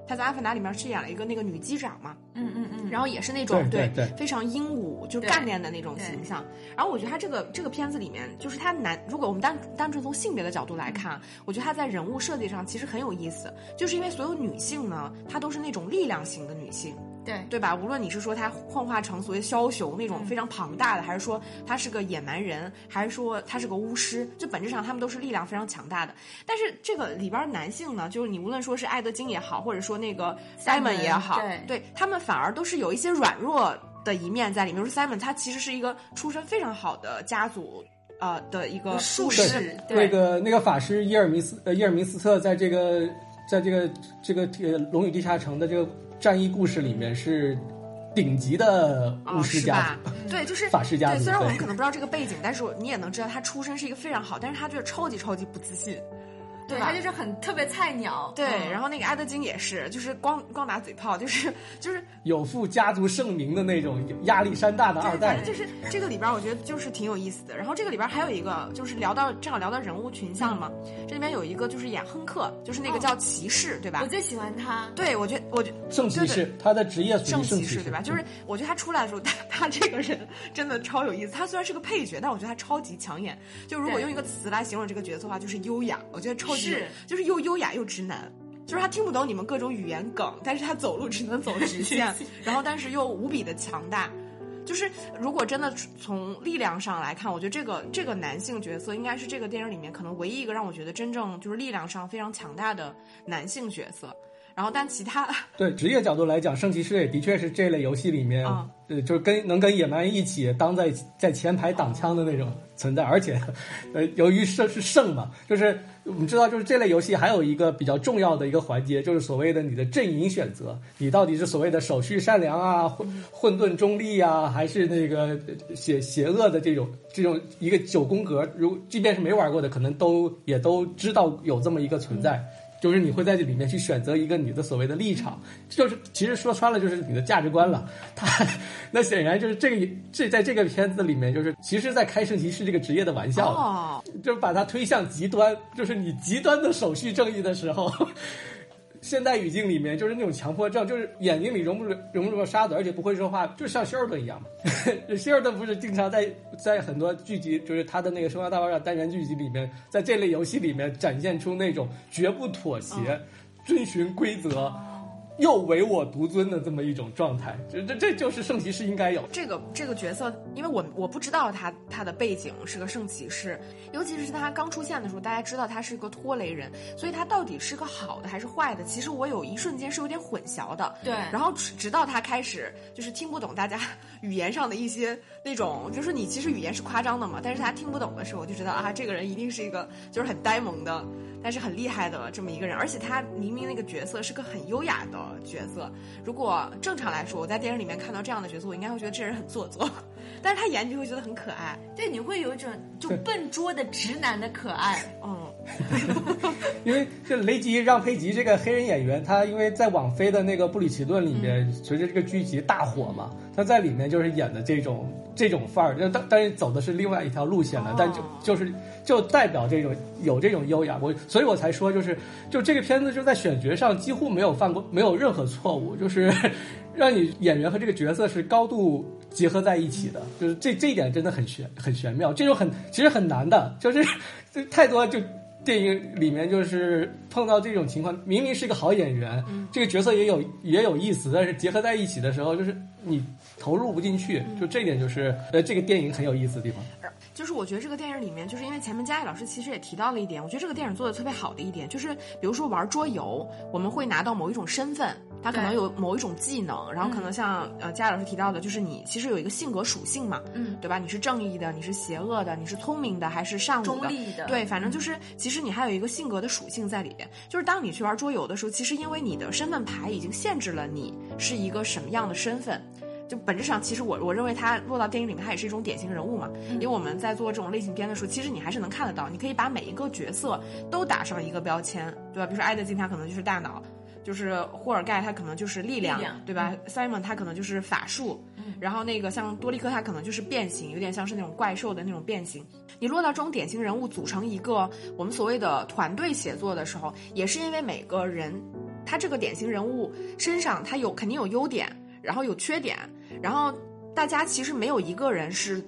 S2: 他在《阿凡达》里面饰演了一个那个女机长嘛，
S3: 嗯嗯嗯，
S2: 然后也是那种
S1: 对对
S2: 非常英武，就是干练的那种形象。然后我觉得他这个这个片子里面，就是他男，如果我们单单纯从性别的角度来看，我觉得他在人物设计上其实很有意思，就是因为所有女性呢，她都是那种力量型的女性。
S3: 对
S2: 对吧？无论你是说他幻化成所谓枭雄那种非常庞大的，还是说他是个野蛮人，还是说他是个巫师，就本质上他们都是力量非常强大的。但是这个里边男性呢，就是你无论说是艾德金也好，或者说那个 Simon 也好，
S3: 对
S2: 他们反而都是有一些软弱的一面在里面。比如 Simon，他其实是一个出身非常好的家族，呃的一个术士。
S1: 那个那个法师伊尔米斯呃伊尔明斯特在这个在这个这个呃龙与地下城的这个。战役故事里面是顶级的武士家
S2: 族，对，就是
S1: 法师家
S2: 族。对，虽然我们可能不知道这个背景，但是你也能知道他出身是一个非常好，但是他就是超级超级不自信。
S3: 对他就是很特别菜鸟，
S2: 对，然后那个艾德金也是，就是光光打嘴炮，就是就是
S1: 有负家族盛名的那种压力山大的二代。
S2: 就是这个里边，我觉得就是挺有意思的。然后这个里边还有一个，就是聊到正好聊到人物群像嘛，这里面有一个就是演亨克，就是那个叫骑士，对吧？
S3: 我最喜欢他。
S2: 对，我觉得我觉
S1: 圣骑士，他的职业
S2: 圣
S1: 骑
S2: 士，对吧？就是我觉得他出来的时候，他他这个人真的超有意思。他虽然是个配角，但我觉得他超级抢眼。就如果用一个词来形容这个角色的话，就是优雅。我觉得超级就是又。优雅又直男，就是他听不懂你们各种语言梗，但是他走路只能走直线，然后但是又无比的强大。就是如果真的从力量上来看，我觉得这个这个男性角色应该是这个电影里面可能唯一一个让我觉得真正就是力量上非常强大的男性角色。然后，但其他
S1: 对职业角度来讲，圣骑士也的确是这类游戏里面，呃，就是跟能跟野蛮人一起当在在前排挡枪的那种存在。而且，呃，由于圣是圣嘛，就是我们知道，就是这类游戏还有一个比较重要的一个环节，就是所谓的你的阵营选择，你到底是所谓的手续善良啊，混混沌中立啊，还是那个邪邪恶的这种这种一个九宫格？如即便是没玩过的，可能都也都知道有这么一个存在。就是你会在这里面去选择一个你的所谓的立场，就是其实说穿了就是你的价值观了。他那显然就是这个这在这个片子里面，就是其实在开圣骑士这个职业的玩笑，就是把它推向极端，就是你极端的手续正义的时候。现代语境里面就是那种强迫症，就是眼睛里容不容不住沙子，而且不会说话，就像希尔顿一样嘛。希尔顿不是经常在 在很多剧集，就是他的那个《生活大爆炸》单元剧集里面，在这类游戏里面展现出那种绝不妥协、遵循规则。又唯我独尊的这么一种状态，这这这就是圣骑士应该有
S2: 这个这个角色，因为我我不知道他他的背景是个圣骑士，尤其是他刚出现的时候，大家知道他是个拖雷人，所以他到底是个好的还是坏的？其实我有一瞬间是有点混淆的。
S3: 对，
S2: 然后直到他开始就是听不懂大家 语言上的一些那种，就是你其实语言是夸张的嘛，但是他听不懂的时候，我就知道啊，这个人一定是一个就是很呆萌的。但是很厉害的这么一个人，而且他明明那个角色是个很优雅的角色。如果正常来说，我在电视里面看到这样的角色，我应该会觉得这人很做作。但是他演就会觉得很可爱，
S3: 对，你会有一种就笨拙的直男的可爱。
S2: 嗯，
S1: 因为这雷吉让佩吉这个黑人演员，他因为在网飞的那个布里奇顿里面，随着这个剧集大火嘛，他在里面就是演的这种这种范儿，但但是走的是另外一条路线的，但就就是。就代表这种有这种优雅，我所以我才说，就是就这个片子就在选角上几乎没有犯过没有任何错误，就是让你演员和这个角色是高度结合在一起的，就是这这一点真的很玄很玄妙，这种很其实很难的，就是这 太多就。电影里面就是碰到这种情况，明明是一个好演员，这个角色也有也有意思，但是结合在一起的时候，就是你投入不进去，就这一点就是呃这个电影很有意思的地方。
S2: 就是我觉得这个电影里面，就是因为前面佳艺老师其实也提到了一点，我觉得这个电影做的特别好的一点，就是比如说玩桌游，我们会拿到某一种身份，他可能有某一种技能，然后可能像呃佳老师提到的，就是你其实有一个性格属性嘛，
S3: 嗯，
S2: 对吧？你是正义的，你是邪恶的，你是聪明的还是善
S3: 中立的？
S2: 对，反正就是其实你还有一个性格的属性在里边。就是当你去玩桌游的时候，其实因为你的身份牌已经限制了你是一个什么样的身份。就本质上，其实我我认为他落到电影里面，他也是一种典型人物嘛。因为我们在做这种类型片的时候，其实你还是能看得到，你可以把每一个角色都打上一个标签，对吧？比如说艾德金，他可能就是大脑；就是霍尔盖，他可能就是力量，对吧？Simon 他可能就是法术，然后那个像多利克，他可能就是变形，有点像是那种怪兽的那种变形。你落到这种典型人物组成一个我们所谓的团队写作的时候，也是因为每个人他这个典型人物身上他有肯定有优点，然后有缺点。然后大家其实没有一个人是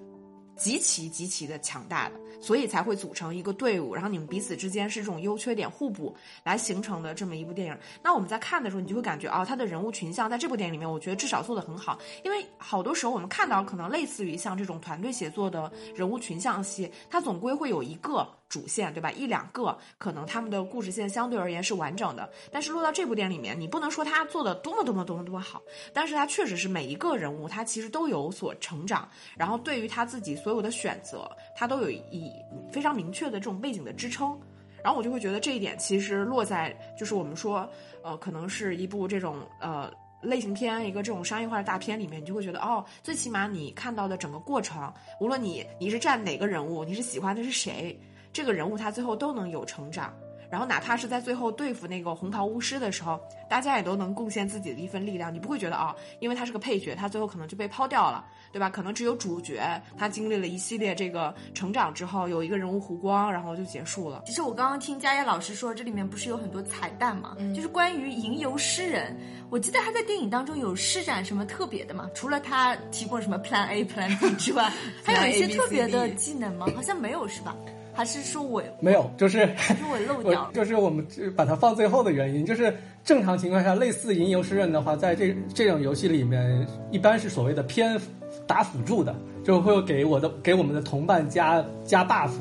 S2: 极其极其的强大的，所以才会组成一个队伍。然后你们彼此之间是这种优缺点互补来形成的这么一部电影。那我们在看的时候，你就会感觉啊，他的人物群像在这部电影里面，我觉得至少做得很好。因为好多时候我们看到可能类似于像这种团队协作的人物群像戏，它总归会有一个。主线对吧？一两个可能他们的故事线相对而言是完整的，但是落到这部电影里面，你不能说他做的多么多么多么多么好，但是他确实是每一个人物他其实都有所成长，然后对于他自己所有的选择，他都有一以非常明确的这种背景的支撑，然后我就会觉得这一点其实落在就是我们说呃可能是一部这种呃。类型片一个这种商业化的大片里面，你就会觉得哦，最起码你看到的整个过程，无论你你是站哪个人物，你是喜欢的是谁。这个人物他最后都能有成长，然后哪怕是在最后对付那个红袍巫师的时候，大家也都能贡献自己的一份力量。你不会觉得啊，因为他是个配角，他最后可能就被抛掉了，对吧？可能只有主角他经历了一系列这个成长之后，有一个人物弧光，然后就结束了。
S3: 其实我刚刚听佳佳老师说，这里面不是有很多彩蛋嘛？就是关于吟游诗人，我记得他在电影当中有施展什么特别的吗？除了他提供什么 Plan A、Plan B 之外，还有一些特别的技能吗？好像没有，是吧？还是说我
S1: 没有，就是
S3: 是我漏掉了，
S1: 就是我们把它放最后的原因，就是正常情况下，类似吟游诗人的话，在这这种游戏里面，一般是所谓的偏打辅助的，就会给我的给我们的同伴加加 buff，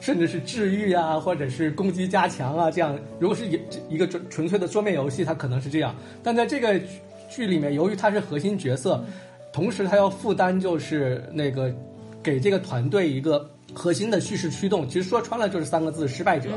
S1: 甚至是治愈啊，或者是攻击加强啊，这样。如果是一一个纯纯粹的桌面游戏，它可能是这样，但在这个剧里面，由于他是核心角色，同时他要负担就是那个给这个团队一个。核心的叙事驱动，其实说穿了就是三个字：失败者。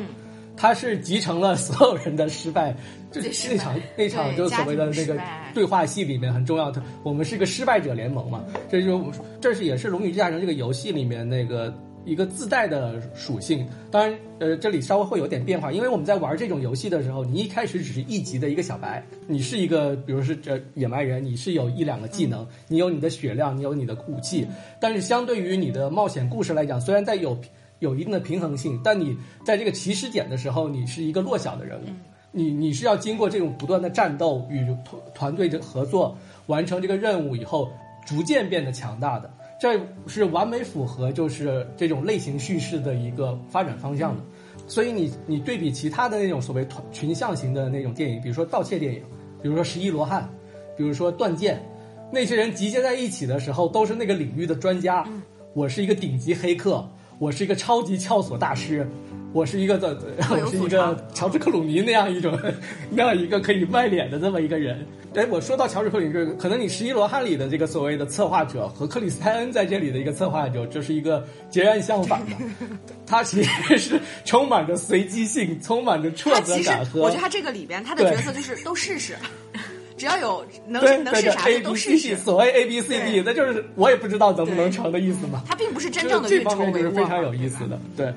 S1: 他是集成了所有人的失败，就那场那场就所谓的那个对话戏里面很重要的，我们是一个失败者联盟嘛。这就这是也是《龙与地下城》这个游戏里面那个。一个自带的属性，当然，呃，这里稍微会有点变化，因为我们在玩这种游戏的时候，你一开始只是一级的一个小白，你是一个，比如是这野蛮人，你是有一两个技能，你有你的血量，你有你的武器，但是相对于你的冒险故事来讲，虽然在有有一定的平衡性，但你在这个起始点的时候，你是一个弱小的人。物，你你是要经过这种不断的战斗与团团队的合作，完成这个任务以后，逐渐变得强大的。这是完美符合就是这种类型叙事的一个发展方向的，所以你你对比其他的那种所谓团群像型的那种电影，比如说盗窃电影，比如说十一罗汉，比如说断剑，那些人集结在一起的时候都是那个领域的专家。我是一个顶级黑客，我是一个超级撬锁大师。我是一个的，我是一个乔治克鲁尼那样一种，那样一个可以卖脸的这么一个人。哎，我说到乔治克鲁尼，这个可能你十一罗汉里的这个所谓的策划者和克里斯泰恩在这里的一个策划者，就是一个截然相反的。他其实是充满着随机性，充满着挫折感和。
S2: 我觉得他这个里边他的角色就是都试试，只要有能能是啥都试试。
S1: 所谓 A B C D，那就是我也不知道能不能成的意思嘛。
S2: 它并不是真正的
S1: 这方面就是非常有意思的，对。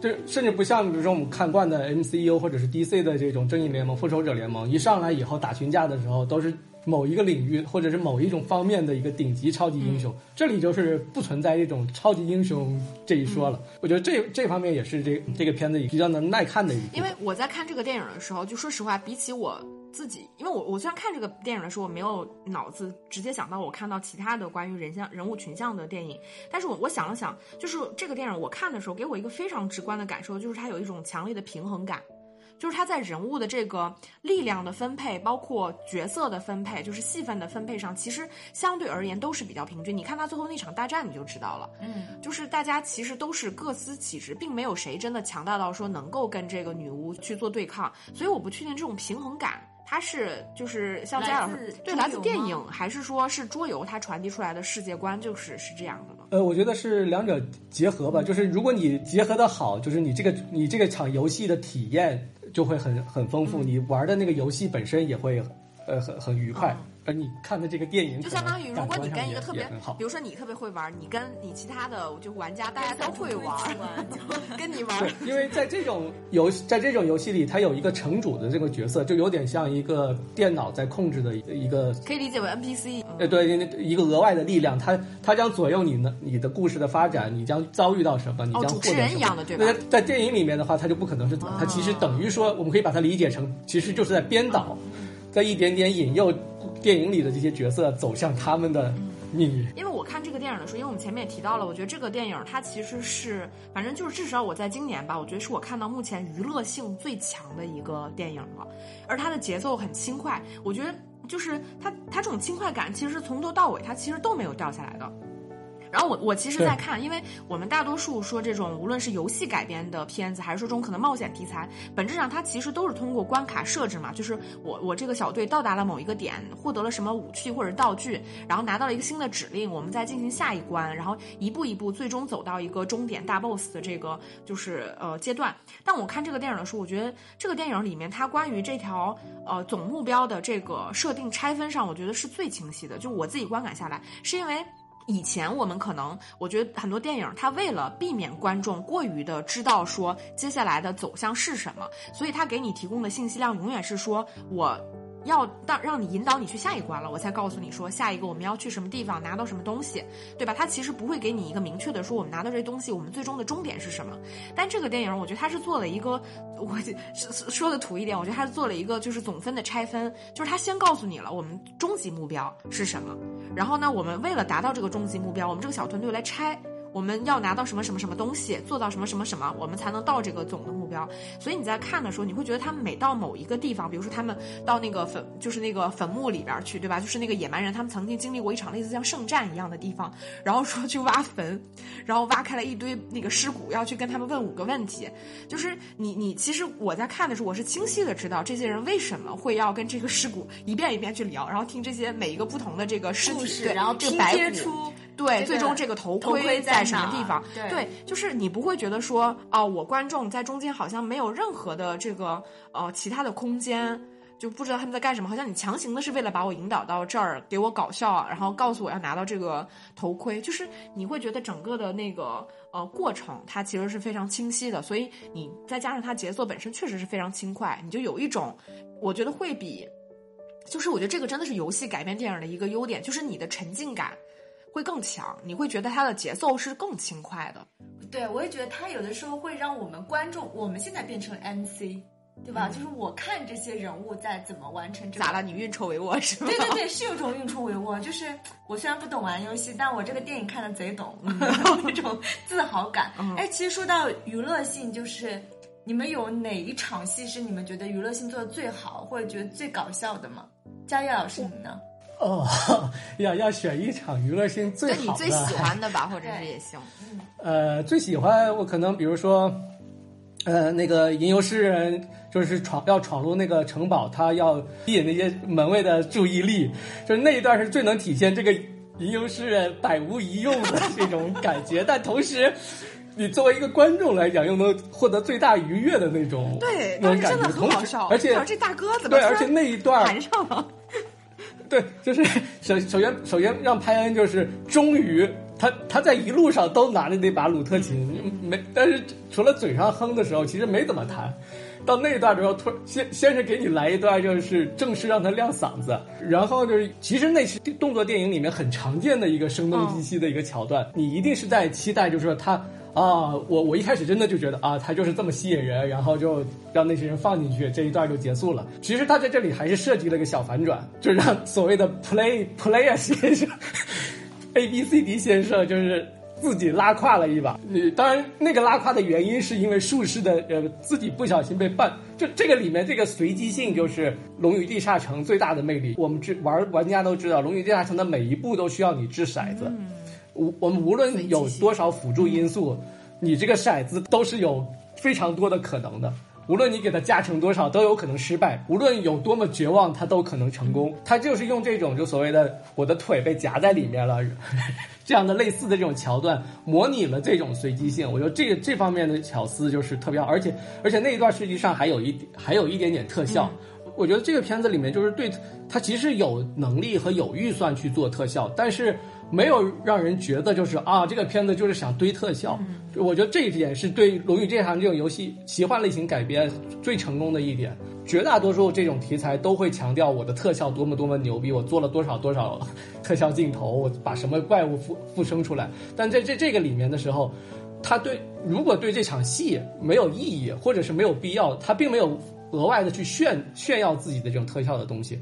S1: 就甚至不像，比如说我们看惯的 MCU 或者是 DC 的这种正义联盟、复仇者联盟，一上来以后打群架的时候，都是某一个领域或者是某一种方面的一个顶级超级英雄。这里就是不存在这种超级英雄这一说了。我觉得这这方面也是这这个片子比较能耐看的一。
S2: 因为我在看这个电影的时候，就说实话，比起我。自己，因为我我虽然看这个电影的时候，我没有脑子直接想到我看到其他的关于人像人物群像的电影，但是我我想了想，就是这个电影我看的时候，给我一个非常直观的感受，就是它有一种强烈的平衡感。就是它在人物的这个力量的分配，包括角色的分配，就是戏份的分配上，其实相对而言都是比较平均。你看他最后那场大战，你就知道了。
S3: 嗯，
S2: 就是大家其实都是各司其职，并没有谁真的强大到说能够跟这个女巫去做对抗。所以我不确定这种平衡感，它是就是像嘉老师对来自电影，还是说是桌游它传递出来的世界观就是是这样的呢？
S1: 呃，我觉得是两者结合吧。就是如果你结合的好，就是你这个你这个场游戏的体验。就会很很丰富，你玩的那个游戏本身也会，呃，很很愉快。而你看的这个电影，
S2: 就相当于如果你跟一个特别，
S1: 比
S2: 如说你特别会玩，你跟你其他的就玩家大家都会玩，跟你玩。
S1: 对，因为在这种游在这种游戏里，它有一个城主的这个角色，就有点像一个电脑在控制的一个，
S2: 可以理解为 NPC。
S1: 呃，对，一个额外的力量，它它将左右你的你的故事的发展，你将遭遇到什么，你将
S2: 主持人一样的对吧？
S1: 在电影里面的话，它就不可能是，它其实等于说，我们可以把它理解成，其实就是在编导，在一点点引诱。电影里的这些角色走向他们的命运。
S2: 因为我看这个电影的时候，因为我们前面也提到了，我觉得这个电影它其实是，反正就是至少我在今年吧，我觉得是我看到目前娱乐性最强的一个电影了。而它的节奏很轻快，我觉得就是它它这种轻快感，其实从头到尾它其实都没有掉下来的。然后我我其实在看，因为我们大多数说这种无论是游戏改编的片子，还是说这种可能冒险题材，本质上它其实都是通过关卡设置嘛，就是我我这个小队到达了某一个点，获得了什么武器或者道具，然后拿到了一个新的指令，我们再进行下一关，然后一步一步最终走到一个终点大 boss 的这个就是呃阶段。但我看这个电影的时候，我觉得这个电影里面它关于这条呃总目标的这个设定拆分上，我觉得是最清晰的。就我自己观感下来，是因为。以前我们可能，我觉得很多电影，它为了避免观众过于的知道说接下来的走向是什么，所以它给你提供的信息量永远是说我。要让让你引导你去下一关了，我才告诉你说下一个我们要去什么地方拿到什么东西，对吧？他其实不会给你一个明确的说我们拿到这东西，我们最终的终点是什么。但这个电影，我觉得他是做了一个，我说的土一点，我觉得他是做了一个就是总分的拆分，就是他先告诉你了我们终极目标是什么，然后呢，我们为了达到这个终极目标，我们这个小团队来拆。我们要拿到什么什么什么东西，做到什么什么什么，我们才能到这个总的目标。所以你在看的时候，你会觉得他们每到某一个地方，比如说他们到那个坟，就是那个坟墓里边去，对吧？就是那个野蛮人，他们曾经经历过一场类似像圣战一样的地方，然后说去挖坟，然后挖开了一堆那个尸骨，要去跟他们问五个问题。就是你你其实我在看的时候，我是清晰的知道这些人为什么会要跟这个尸骨一遍一遍去聊，然后听这些每一个不同的这个尸体，对，
S3: 然后
S2: 拼接
S3: 出。
S2: 对，最终这个头盔在什么地方？
S3: 对，
S2: 就是你不会觉得说，哦，我观众在中间好像没有任何的这个呃其他的空间，就不知道他们在干什么。好像你强行的是为了把我引导到这儿，给我搞笑，然后告诉我要拿到这个头盔。就是你会觉得整个的那个呃过程，它其实是非常清晰的。所以你再加上它节奏本身确实是非常轻快，你就有一种我觉得会比，就是我觉得这个真的是游戏改编电影的一个优点，就是你的沉浸感。会更强，你会觉得它的节奏是更轻快的。
S3: 对，我也觉得它有的时候会让我们观众，我们现在变成 MC，对吧？就是我看这些人物在怎么完成这个。
S2: 咋了？你运筹帷幄是吗？
S3: 对对对，是有种运筹帷幄。就是我虽然不懂玩游戏，但我这个电影看的贼懂，那种自豪感。哎，其实说到娱乐性，就是你们有哪一场戏是你们觉得娱乐性做的最好，或者觉得最搞笑的吗？佳悦老师，你呢？
S1: 哦，要要选一场娱乐性最好
S2: 的，你最喜欢的吧，或者是也行。
S1: 呃，最喜欢我可能比如说，呃，那个吟游诗人就是闯要闯入那个城堡，他要吸引那些门卫的注意力，就是那一段是最能体现这个吟游诗人百无一用的 这种感觉。但同时，你作为一个观众来讲，又能获得最大愉悦的那种
S2: 对，
S1: 那种感
S2: 觉，很好笑。而
S1: 且
S2: 这大哥怎么
S1: 对？而且那一段
S2: 谈上了。
S1: 对，就是首首先首先让派恩就是终于他他在一路上都拿着那把鲁特琴，没，但是除了嘴上哼的时候，其实没怎么弹。到那一段的时候，突然先先是给你来一段，就是正式让他亮嗓子，然后就是其实那是动作电影里面很常见的一个声东击西的一个桥段，你一定是在期待，就是说他啊，我我一开始真的就觉得啊，他就是这么吸引人，然后就让那些人放进去，这一段就结束了。其实他在这里还是设计了个小反转，就让所谓的 play player 先生，A B C D 先生就是。自己拉胯了一把，呃，当然那个拉胯的原因是因为术士的呃自己不小心被绊，就这个里面这个随机性就是《龙与地下城》最大的魅力。我们知玩玩家都知道，《龙与地下城》的每一步都需要你掷骰子，我我们无论有多少辅助因素，你这个骰子都是有非常多的可能的。无论你给它加成多少，都有可能失败；无论有多么绝望，它都可能成功。它就是用这种就所谓的我的腿被夹在里面了。这样的类似的这种桥段，模拟了这种随机性，我觉得这个这方面的巧思就是特别好，而且而且那一段实际上还有一还有一点点特效，我觉得这个片子里面就是对它其实有能力和有预算去做特效，但是。没有让人觉得就是啊，这个片子就是想堆特效。我觉得这一点是对《龙与地下城》这种游戏奇幻类型改编最成功的一点。绝大多数这种题材都会强调我的特效多么多么牛逼，我做了多少多少特效镜头，我把什么怪物复复生出来。但在这这个里面的时候，他对如果对这场戏没有意义，或者是没有必要，他并没有额外的去炫炫耀自己的这种特效的东西。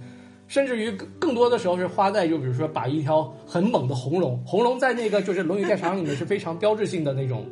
S1: 甚至于更多的时候是花在，就比如说把一条很猛的红龙，红龙在那个就是《龙与地下城》里面是非常标志性的那种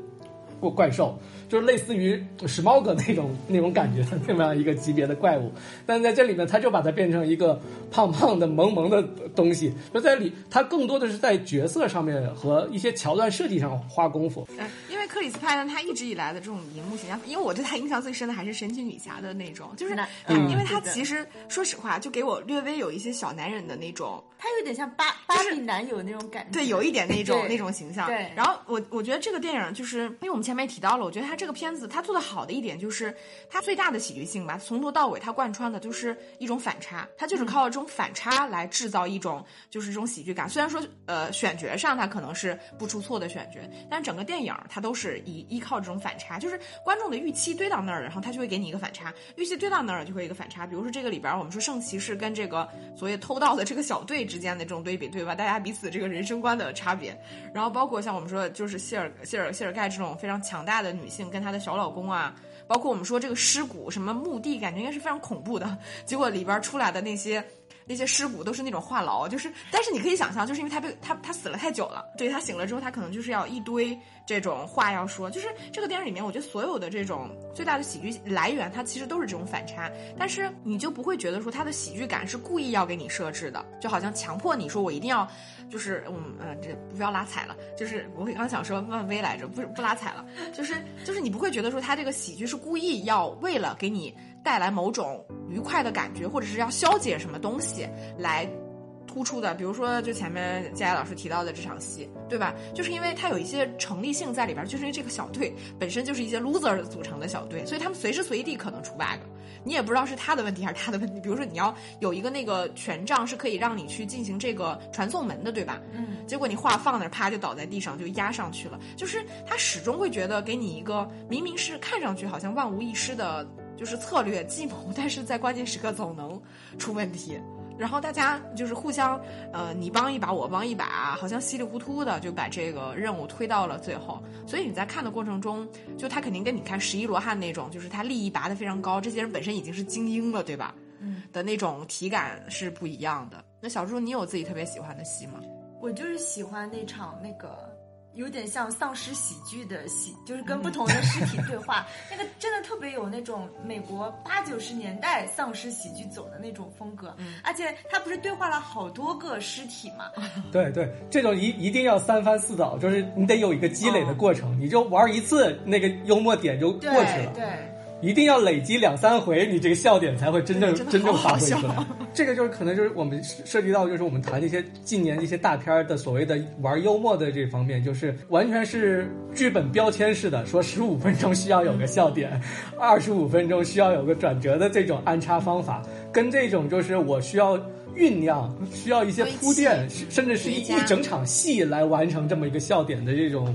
S1: 怪怪兽。就是类似于史猫哥那种那种感觉的那么样一个级别的怪物，但在这里面他就把它变成一个胖胖的萌萌的东西。就在里，他更多的是在角色上面和一些桥段设计上花功夫。
S2: 嗯，因为克里斯派呢，他一直以来的这种荧幕形象，因为我对他印象最深的还是神奇女侠的那种，就是因为他其实说实话，就给我略微有一些小男人的那种，
S3: 他有点像芭芭比男友那种感觉，
S2: 对，有一点那种那种形象。
S3: 对，
S2: 然后我我觉得这个电影就是，因为我们前面也提到了，我觉得他这个片子它做的好的一点就是，它最大的喜剧性吧，从头到尾它贯穿的就是一种反差，它就是靠这种反差来制造一种就是这种喜剧感。虽然说呃选角上它可能是不出错的选角，但整个电影它都是依依靠这种反差，就是观众的预期堆到那儿，然后它就会给你一个反差，预期堆到那儿就会一个反差。比如说这个里边我们说圣骑士跟这个所谓偷盗的这个小队之间的这种对比，对吧？大家彼此这个人生观的差别，然后包括像我们说就是谢尔谢尔谢尔盖这种非常强大的女性跟她的小老公。啊，包括我们说这个尸骨什么墓地，感觉应该是非常恐怖的。结果里边出来的那些那些尸骨都是那种话痨，就是，但是你可以想象，就是因为他被他他死了太久了，对他醒了之后，他可能就是要一堆。这种话要说，就是这个电影里面，我觉得所有的这种最大的喜剧来源，它其实都是这种反差。但是你就不会觉得说它的喜剧感是故意要给你设置的，就好像强迫你说我一定要，就是嗯嗯，这不要拉踩了。就是我刚想说漫威来着，不不拉踩了。就是就是你不会觉得说他这个喜剧是故意要为了给你带来某种愉快的感觉，或者是要消解什么东西来。突出的，比如说就前面佳佳老师提到的这场戏，对吧？就是因为它有一些成立性在里边，就是因为这个小队本身就是一些 loser 组成的小队，所以他们随时随地可能出 bug，你也不知道是他的问题还是他的问题。比如说你要有一个那个权杖是可以让你去进行这个传送门的，对吧？
S3: 嗯。
S2: 结果你话放那，啪就倒在地上，就压上去了。就是他始终会觉得给你一个明明是看上去好像万无一失的，就是策略计谋，但是在关键时刻总能出问题。然后大家就是互相，呃，你帮一把，我帮一把，好像稀里糊涂的就把这个任务推到了最后。所以你在看的过程中，就他肯定跟你看十一罗汉那种，就是他利益拔得非常高，这些人本身已经是精英了，对吧？
S3: 嗯，
S2: 的那种体感是不一样的。那小猪，你有自己特别喜欢的戏吗？
S3: 我就是喜欢那场那个。有点像丧尸喜剧的喜，就是跟不同的尸体对话，那个真的特别有那种美国八九十年代丧尸喜剧走的那种风格，而且他不是对话了好多个尸体嘛？
S1: 对对，这种一一定要三番四倒，就是你得有一个积累的过程，你就玩一次那个幽默点就过去了。
S3: 对。
S1: 一定要累积两三回，你这个笑点才会真正真正发挥出来。这个就是可能就是我们涉及到，就是我们谈一些近年一些大片的所谓的玩幽默的这方面，就是完全是剧本标签式的，说十五 分钟需要有个笑点，二十五分钟需要有个转折的这种安插方法，跟这种就是我需要酝酿，需要一些铺垫，甚至是一一整场戏来完成这么一个笑点的这种。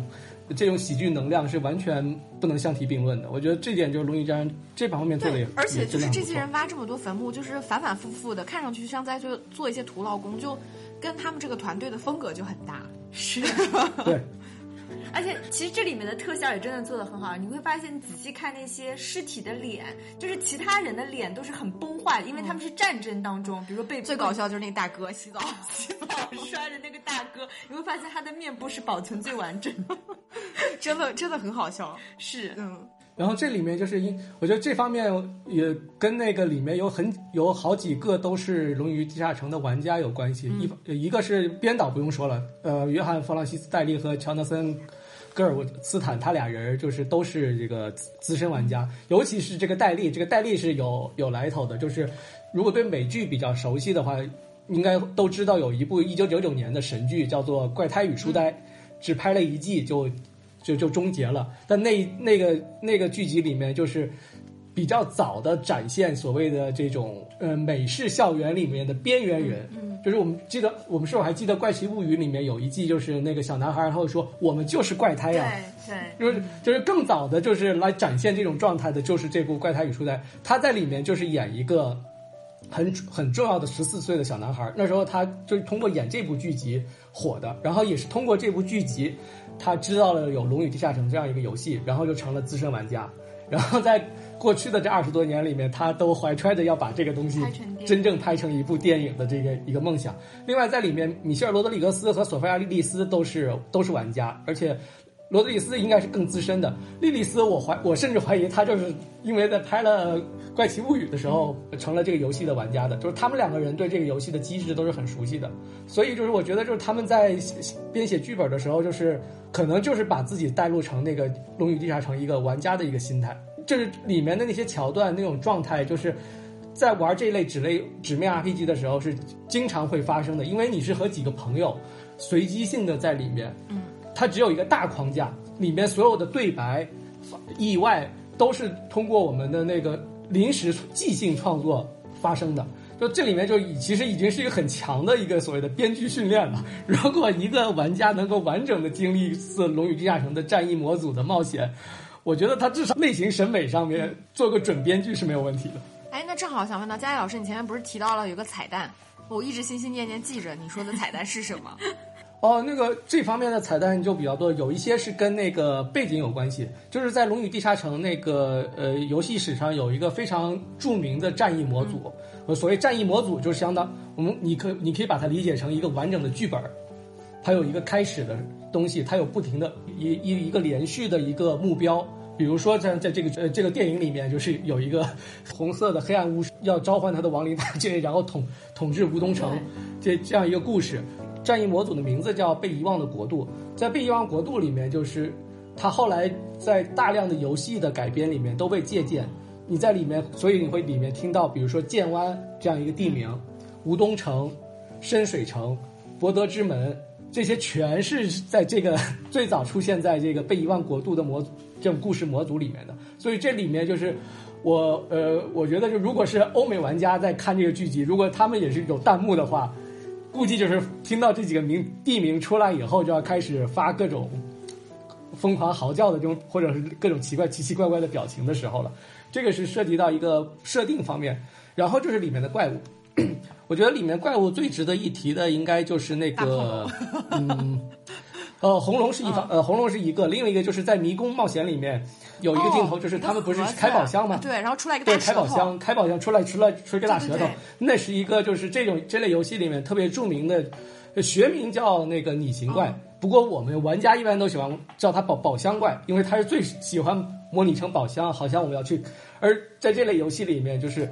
S1: 这种喜剧能量是完全不能相提并论的，我觉得这点就是《龙与地下城》这方面做的也，
S2: 而且就是这些人挖这么多坟墓，就是反反复复的，看上去像在做做一些徒劳工，就跟他们这个团队的风格就很搭。
S3: 是，
S1: 对，
S3: 而且其实这里面的特效也真的做的很好，你会发现仔细看那些尸体的脸，就是其他人的脸都是很崩坏的，因为他们是战争当中，比如说被
S2: 最搞笑就是那大哥洗澡，
S3: 洗澡摔的 那个大哥，你会发现他的面部是保存最完整的。
S2: 真的真的很好笑。
S3: 是，
S2: 嗯，
S1: 然后这里面就是因，我觉得这方面也跟那个里面有很有好几个都是《龙与地下城》的玩家有关系。一一个是编导不用说了，呃，约翰·弗朗西斯·戴利和乔纳森·戈尔斯坦，他俩人就是都是这个资资深玩家，尤其是这个戴笠，这个戴笠是有有来头的，就是如果对美剧比较熟悉的话，应该都知道有一部一九九九年的神剧叫做《怪胎与书呆》，只拍了一季就就就终结了。但那那个那个剧集里面，就是比较早的展现所谓的这种呃美式校园里面的边缘人。嗯，就是我们记得，我们是否还记得《怪奇物语》里面有一季，就是那个小男孩他会说：“我们就是怪胎呀。”
S3: 对对，
S1: 就是就是更早的，就是来展现这种状态的，就是这部《怪胎与初代》，他在里面就是演一个很很重要的十四岁的小男孩。那时候他就是通过演这部剧集火的，然后也是通过这部剧集，他知道了有《龙与地下城》这样一个游戏，然后就成了资深玩家。然后在过去的这二十多年里面，他都怀揣着要把这个东西真正拍成一部电影的这个一个梦想。另外，在里面，米歇尔·罗德里格斯和索菲亚·莉莉丝都是都是玩家，而且罗德里斯应该是更资深的。莉莉丝，我怀我甚至怀疑他就是因为在拍了《怪奇物语》的时候成了这个游戏的玩家的，就是他们两个人对这个游戏的机制都是很熟悉的。所以就是我觉得就是他们在写写编写剧本的时候，就是可能就是把自己带入成那个《龙与地下城》一个玩家的一个心态，就是里面的那些桥段那种状态，就是。在玩这一类纸类纸面 RPG 的时候是经常会发生的，因为你是和几个朋友随机性的在里面，
S2: 嗯，
S1: 它只有一个大框架，里面所有的对白、意外都是通过我们的那个临时即兴创作发生的。就这里面就已其实已经是一个很强的一个所谓的编剧训练了。如果一个玩家能够完整的经历一次《龙与地下城》的战役模组的冒险，我觉得他至少类型审美上面做个准编剧是没有问题的。
S2: 哎，那正好想问到佳怡老师，你前面不是提到了有个彩蛋，我一直心心念念记着你说的彩蛋是什么？
S1: 哦，那个这方面的彩蛋就比较多，有一些是跟那个背景有关系，就是在《龙与地下城》那个呃游戏史上有一个非常著名的战役模组，呃所谓战役模组就是相当我们你可你可以把它理解成一个完整的剧本儿，它有一个开始的东西，它有不停的一一一个连续的一个目标。比如说在在这个呃这个电影里面，就是有一个 红色的黑暗巫师要召唤他的亡灵 大军，然后统统治吴东城，这这样一个故事。战役模组的名字叫《被遗忘的国度》，在《被遗忘国度》里面，就是它后来在大量的游戏的改编里面都被借鉴。你在里面，所以你会里面听到，比如说剑湾这样一个地名，吴东城、深水城、博德之门，这些全是在这个 最早出现在这个被遗忘国度的模这种故事模组里面的。所以这里面就是我呃，我觉得就如果是欧美玩家在看这个剧集，如果他们也是有弹幕的话，估计就是听到这几个名地名出来以后，就要开始发各种疯狂嚎叫的这种，或者是各种奇怪、奇奇怪怪的表情的时候了。这个是涉及到一个设定方面，然后就是里面的怪物。我觉得里面怪物最值得一提的，应该就是那个，嗯，呃，红龙是一方，呃，红龙是一个，另外一个就是在迷宫冒险里面有一个镜头，就是他们不是开宝箱吗？
S2: 对，然后出来一个
S1: 对，
S2: 大，
S1: 开宝箱，开宝箱出来，出来出一个大舌头那是一个就是这种这类游戏里面特别著名的，呃学名叫那个拟形怪。
S2: 嗯
S1: 不过我们玩家一般都喜欢叫它宝宝箱怪，因为它是最喜欢模拟成宝箱，好像我们要去。而在这类游戏里面，就是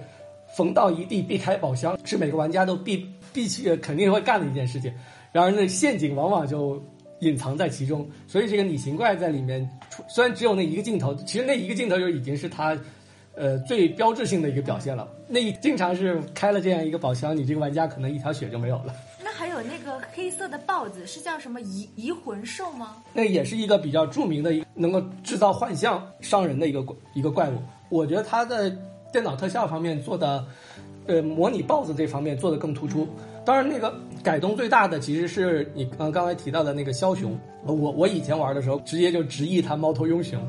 S1: 逢到一地必开宝箱，是每个玩家都必必去肯定会干的一件事情。然而呢，陷阱往往就隐藏在其中，所以这个拟形怪在里面，虽然只有那一个镜头，其实那一个镜头就已经是它。呃，最标志性的一个表现了。那经常是开了这样一个宝箱，你这个玩家可能一条血就没有了。
S3: 那还有那个黑色的豹子是叫什么移移魂兽吗？
S1: 那也是一个比较著名的一能够制造幻象伤人的一个一个怪物。我觉得它的电脑特效方面做的，呃模拟 BOSS 这方面做的更突出。当然，那个改动最大的其实是你刚刚才提到的那个枭雄。我我以前玩的时候，直接就直译它猫头鹰熊。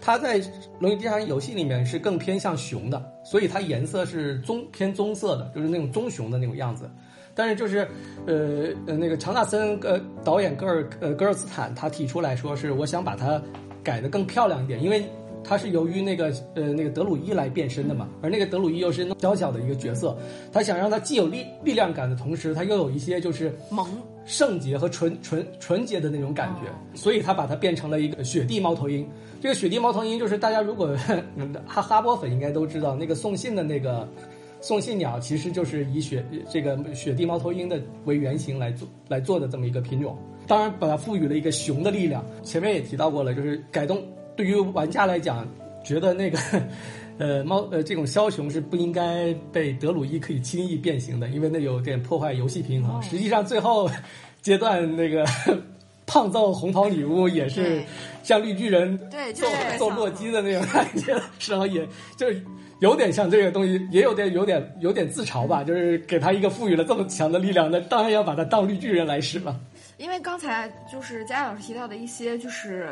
S1: 它在《龙与地下》游戏里面是更偏向熊的，所以它颜色是棕偏棕色的，就是那种棕熊的那种样子。但是就是，呃呃，那个乔纳森呃导演戈尔呃戈尔斯坦他提出来说是我想把它改得更漂亮一点，因为他是由于那个呃那个德鲁伊来变身的嘛，而那个德鲁伊又是娇小的一个角色，他想让他既有力力量感的同时，他又有一些就是
S2: 萌。
S1: 圣洁和纯纯纯洁的那种感觉，所以他把它变成了一个雪地猫头鹰。这个雪地猫头鹰就是大家如果 哈哈波粉应该都知道，那个送信的那个送信鸟，其实就是以雪这个雪地猫头鹰的为原型来做来做的这么一个品种。当然，把它赋予了一个熊的力量。前面也提到过了，就是改动对于玩家来讲，觉得那个。呃，猫呃，这种枭雄是不应该被德鲁伊可以轻易变形的，因为那有点破坏游戏平衡。实际上，最后阶段那个 胖揍红袍女巫也是像绿巨人
S2: 对
S1: 揍揍洛基的那种感觉，时候也就是有点像这个东西，也有点有点有点自嘲吧，就是给他一个赋予了这么强的力量，那当然要把它当绿巨人来使了。
S2: 因为刚才就是佳老师提到的一些就是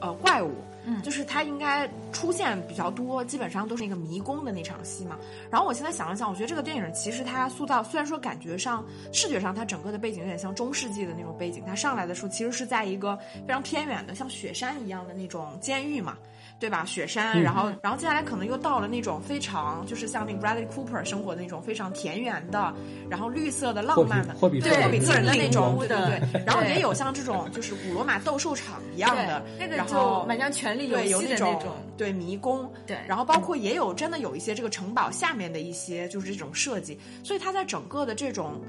S2: 呃怪物。嗯，就是它应该出现比较多，基本上都是一个迷宫的那场戏嘛。然后我现在想了想，我觉得这个电影其实它塑造，虽然说感觉上视觉上它整个的背景有点像中世纪的那种背景，它上来的时候其实是在一个非常偏远的，像雪山一样的那种监狱嘛。对吧？雪山，然后，然后接下来可能又到了那种非常，就是像那个 Bradley Cooper 生活的那种非常田园的，然后绿色的、浪漫的，对霍比特人的那种，
S3: 对
S2: 对对。然后也有像这种就是古罗马斗兽场一样的，
S3: 那个就蛮像权力游戏的那种，
S2: 对迷宫，
S3: 对。
S2: 然后包括也有真的有一些这个城堡下面的一些就是这种设计，所以它在整个的这种。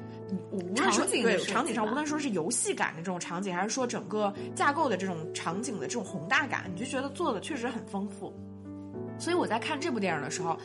S2: 无论是对场景上，无论说是游戏感的这种场景，还是说整个架构的这种场景的这种宏大感，你就觉得做的确实很丰富。所以我在看这部电影的时候，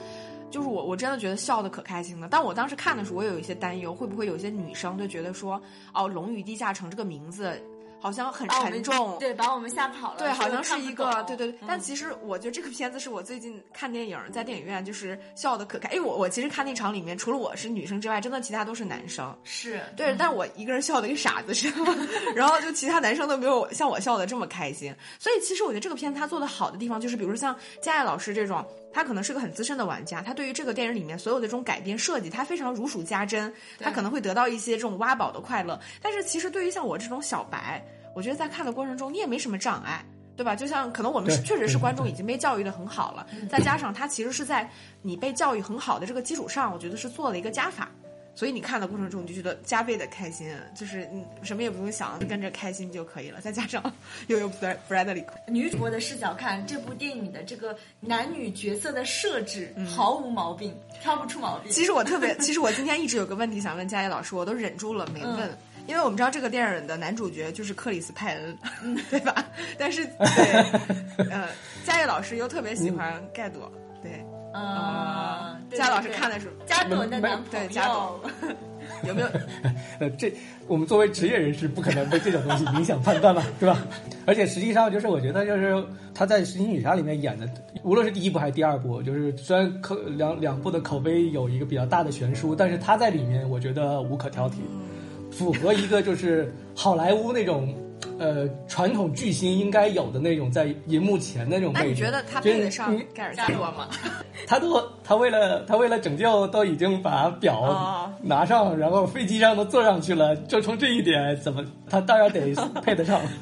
S2: 就是我我真的觉得笑的可开心了。但我当时看的时候，我有一些担忧，会不会有一些女生就觉得说，哦，《龙与地下城》这个名字。好像很沉重，
S3: 对，把我们吓跑了。
S2: 对，好像是一个，对对对。但其实我觉得这个片子是我最近看电影，在电影院就是笑的可开。因为我我其实看那场里面，除了我是女生之外，真的其他都是男生。
S3: 是
S2: 对，但我一个人笑的跟傻子似的，然后就其他男生都没有像我笑的这么开心。所以其实我觉得这个片子它做的好的地方，就是比如说像佳爱老师这种，他可能是个很资深的玩家，他对于这个电影里面所有的这种改编设计，他非常如数家珍，他可能会得到一些这种挖宝的快乐。但是其实对于像我这种小白，我觉得在看的过程中，你也没什么障碍，对吧？就像可能我们确实是观众，已经被教育的很好了，再加上他其实是在你被教育很好的这个基础上，我觉得是做了一个加法，所以你看的过程中你就觉得加倍的开心，就是你什么也不用想，跟着开心就可以了。再加上 又有 Bradley
S3: 女主播的视角看这部电影的这个男女角色的设置毫无毛病，挑不出毛病。
S2: 其实我特别，其实我今天一直有个问题想问佳怡老师，我都忍住了没问。因为我们知道这个电影的男主角就是克里斯派恩，对吧？但是，对，呃，佳叶老师又特别喜欢盖朵，对，
S3: 啊，
S2: 佳老师看的时候，
S3: 加朵的男
S2: 朋友有没有？
S1: 呃，这我们作为职业人士不可能被这种东西影响判断嘛，对吧？而且实际上就是我觉得就是他在《神奇女侠》里面演的，无论是第一部还是第二部，就是虽然口两两部的口碑有一个比较大的悬殊，但是他在里面我觉得无可挑剔。符合一个就是好莱坞那种，呃，传统巨星应该有的那种在荧幕前的那种。那
S2: 你觉得他配得上盖尔加朵吗？
S1: 他都他为了他为了拯救都已经把表拿上，然后飞机上都坐上去了，就从这一点怎么他当然得配得上。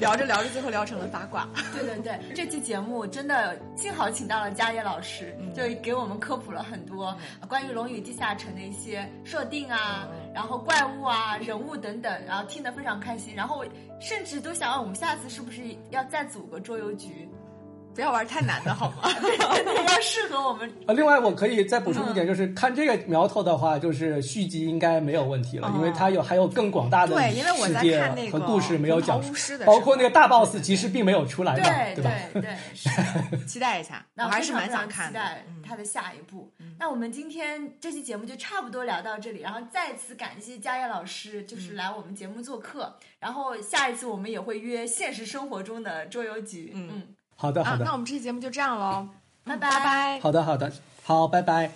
S2: 聊着聊着，最后聊成了八卦。
S3: 对对对，这期节目真的幸好请到了佳叶老师，就给我们科普了很多关于《龙与地下城》的一些设定啊，然后怪物啊、人物等等，然后听得非常开心，然后甚至都想我们下次是不是要再组个桌游局。
S2: 不要玩太难的好吗？
S3: 要适合我们。
S1: 呃，另外我可以再补充一点，就是看这个苗头的话，就是续集应该没有问题了，因为它有还有更广大的世界和故事没有讲，包括那个大 boss 其实并没有出来嘛，
S3: 对
S1: 吧？
S3: 对对，
S2: 期待一下，我还是蛮想看
S3: 的。他的下一步。那我们今天这期节目就差不多聊到这里，然后再次感谢佳叶老师，就是来我们节目做客。然后下一次我们也会约现实生活中的桌游局。嗯。
S1: 好的，好的，
S2: 那我们这期节目就这样喽，
S3: 拜拜
S2: 拜拜。
S1: 好的，好的，好，拜拜。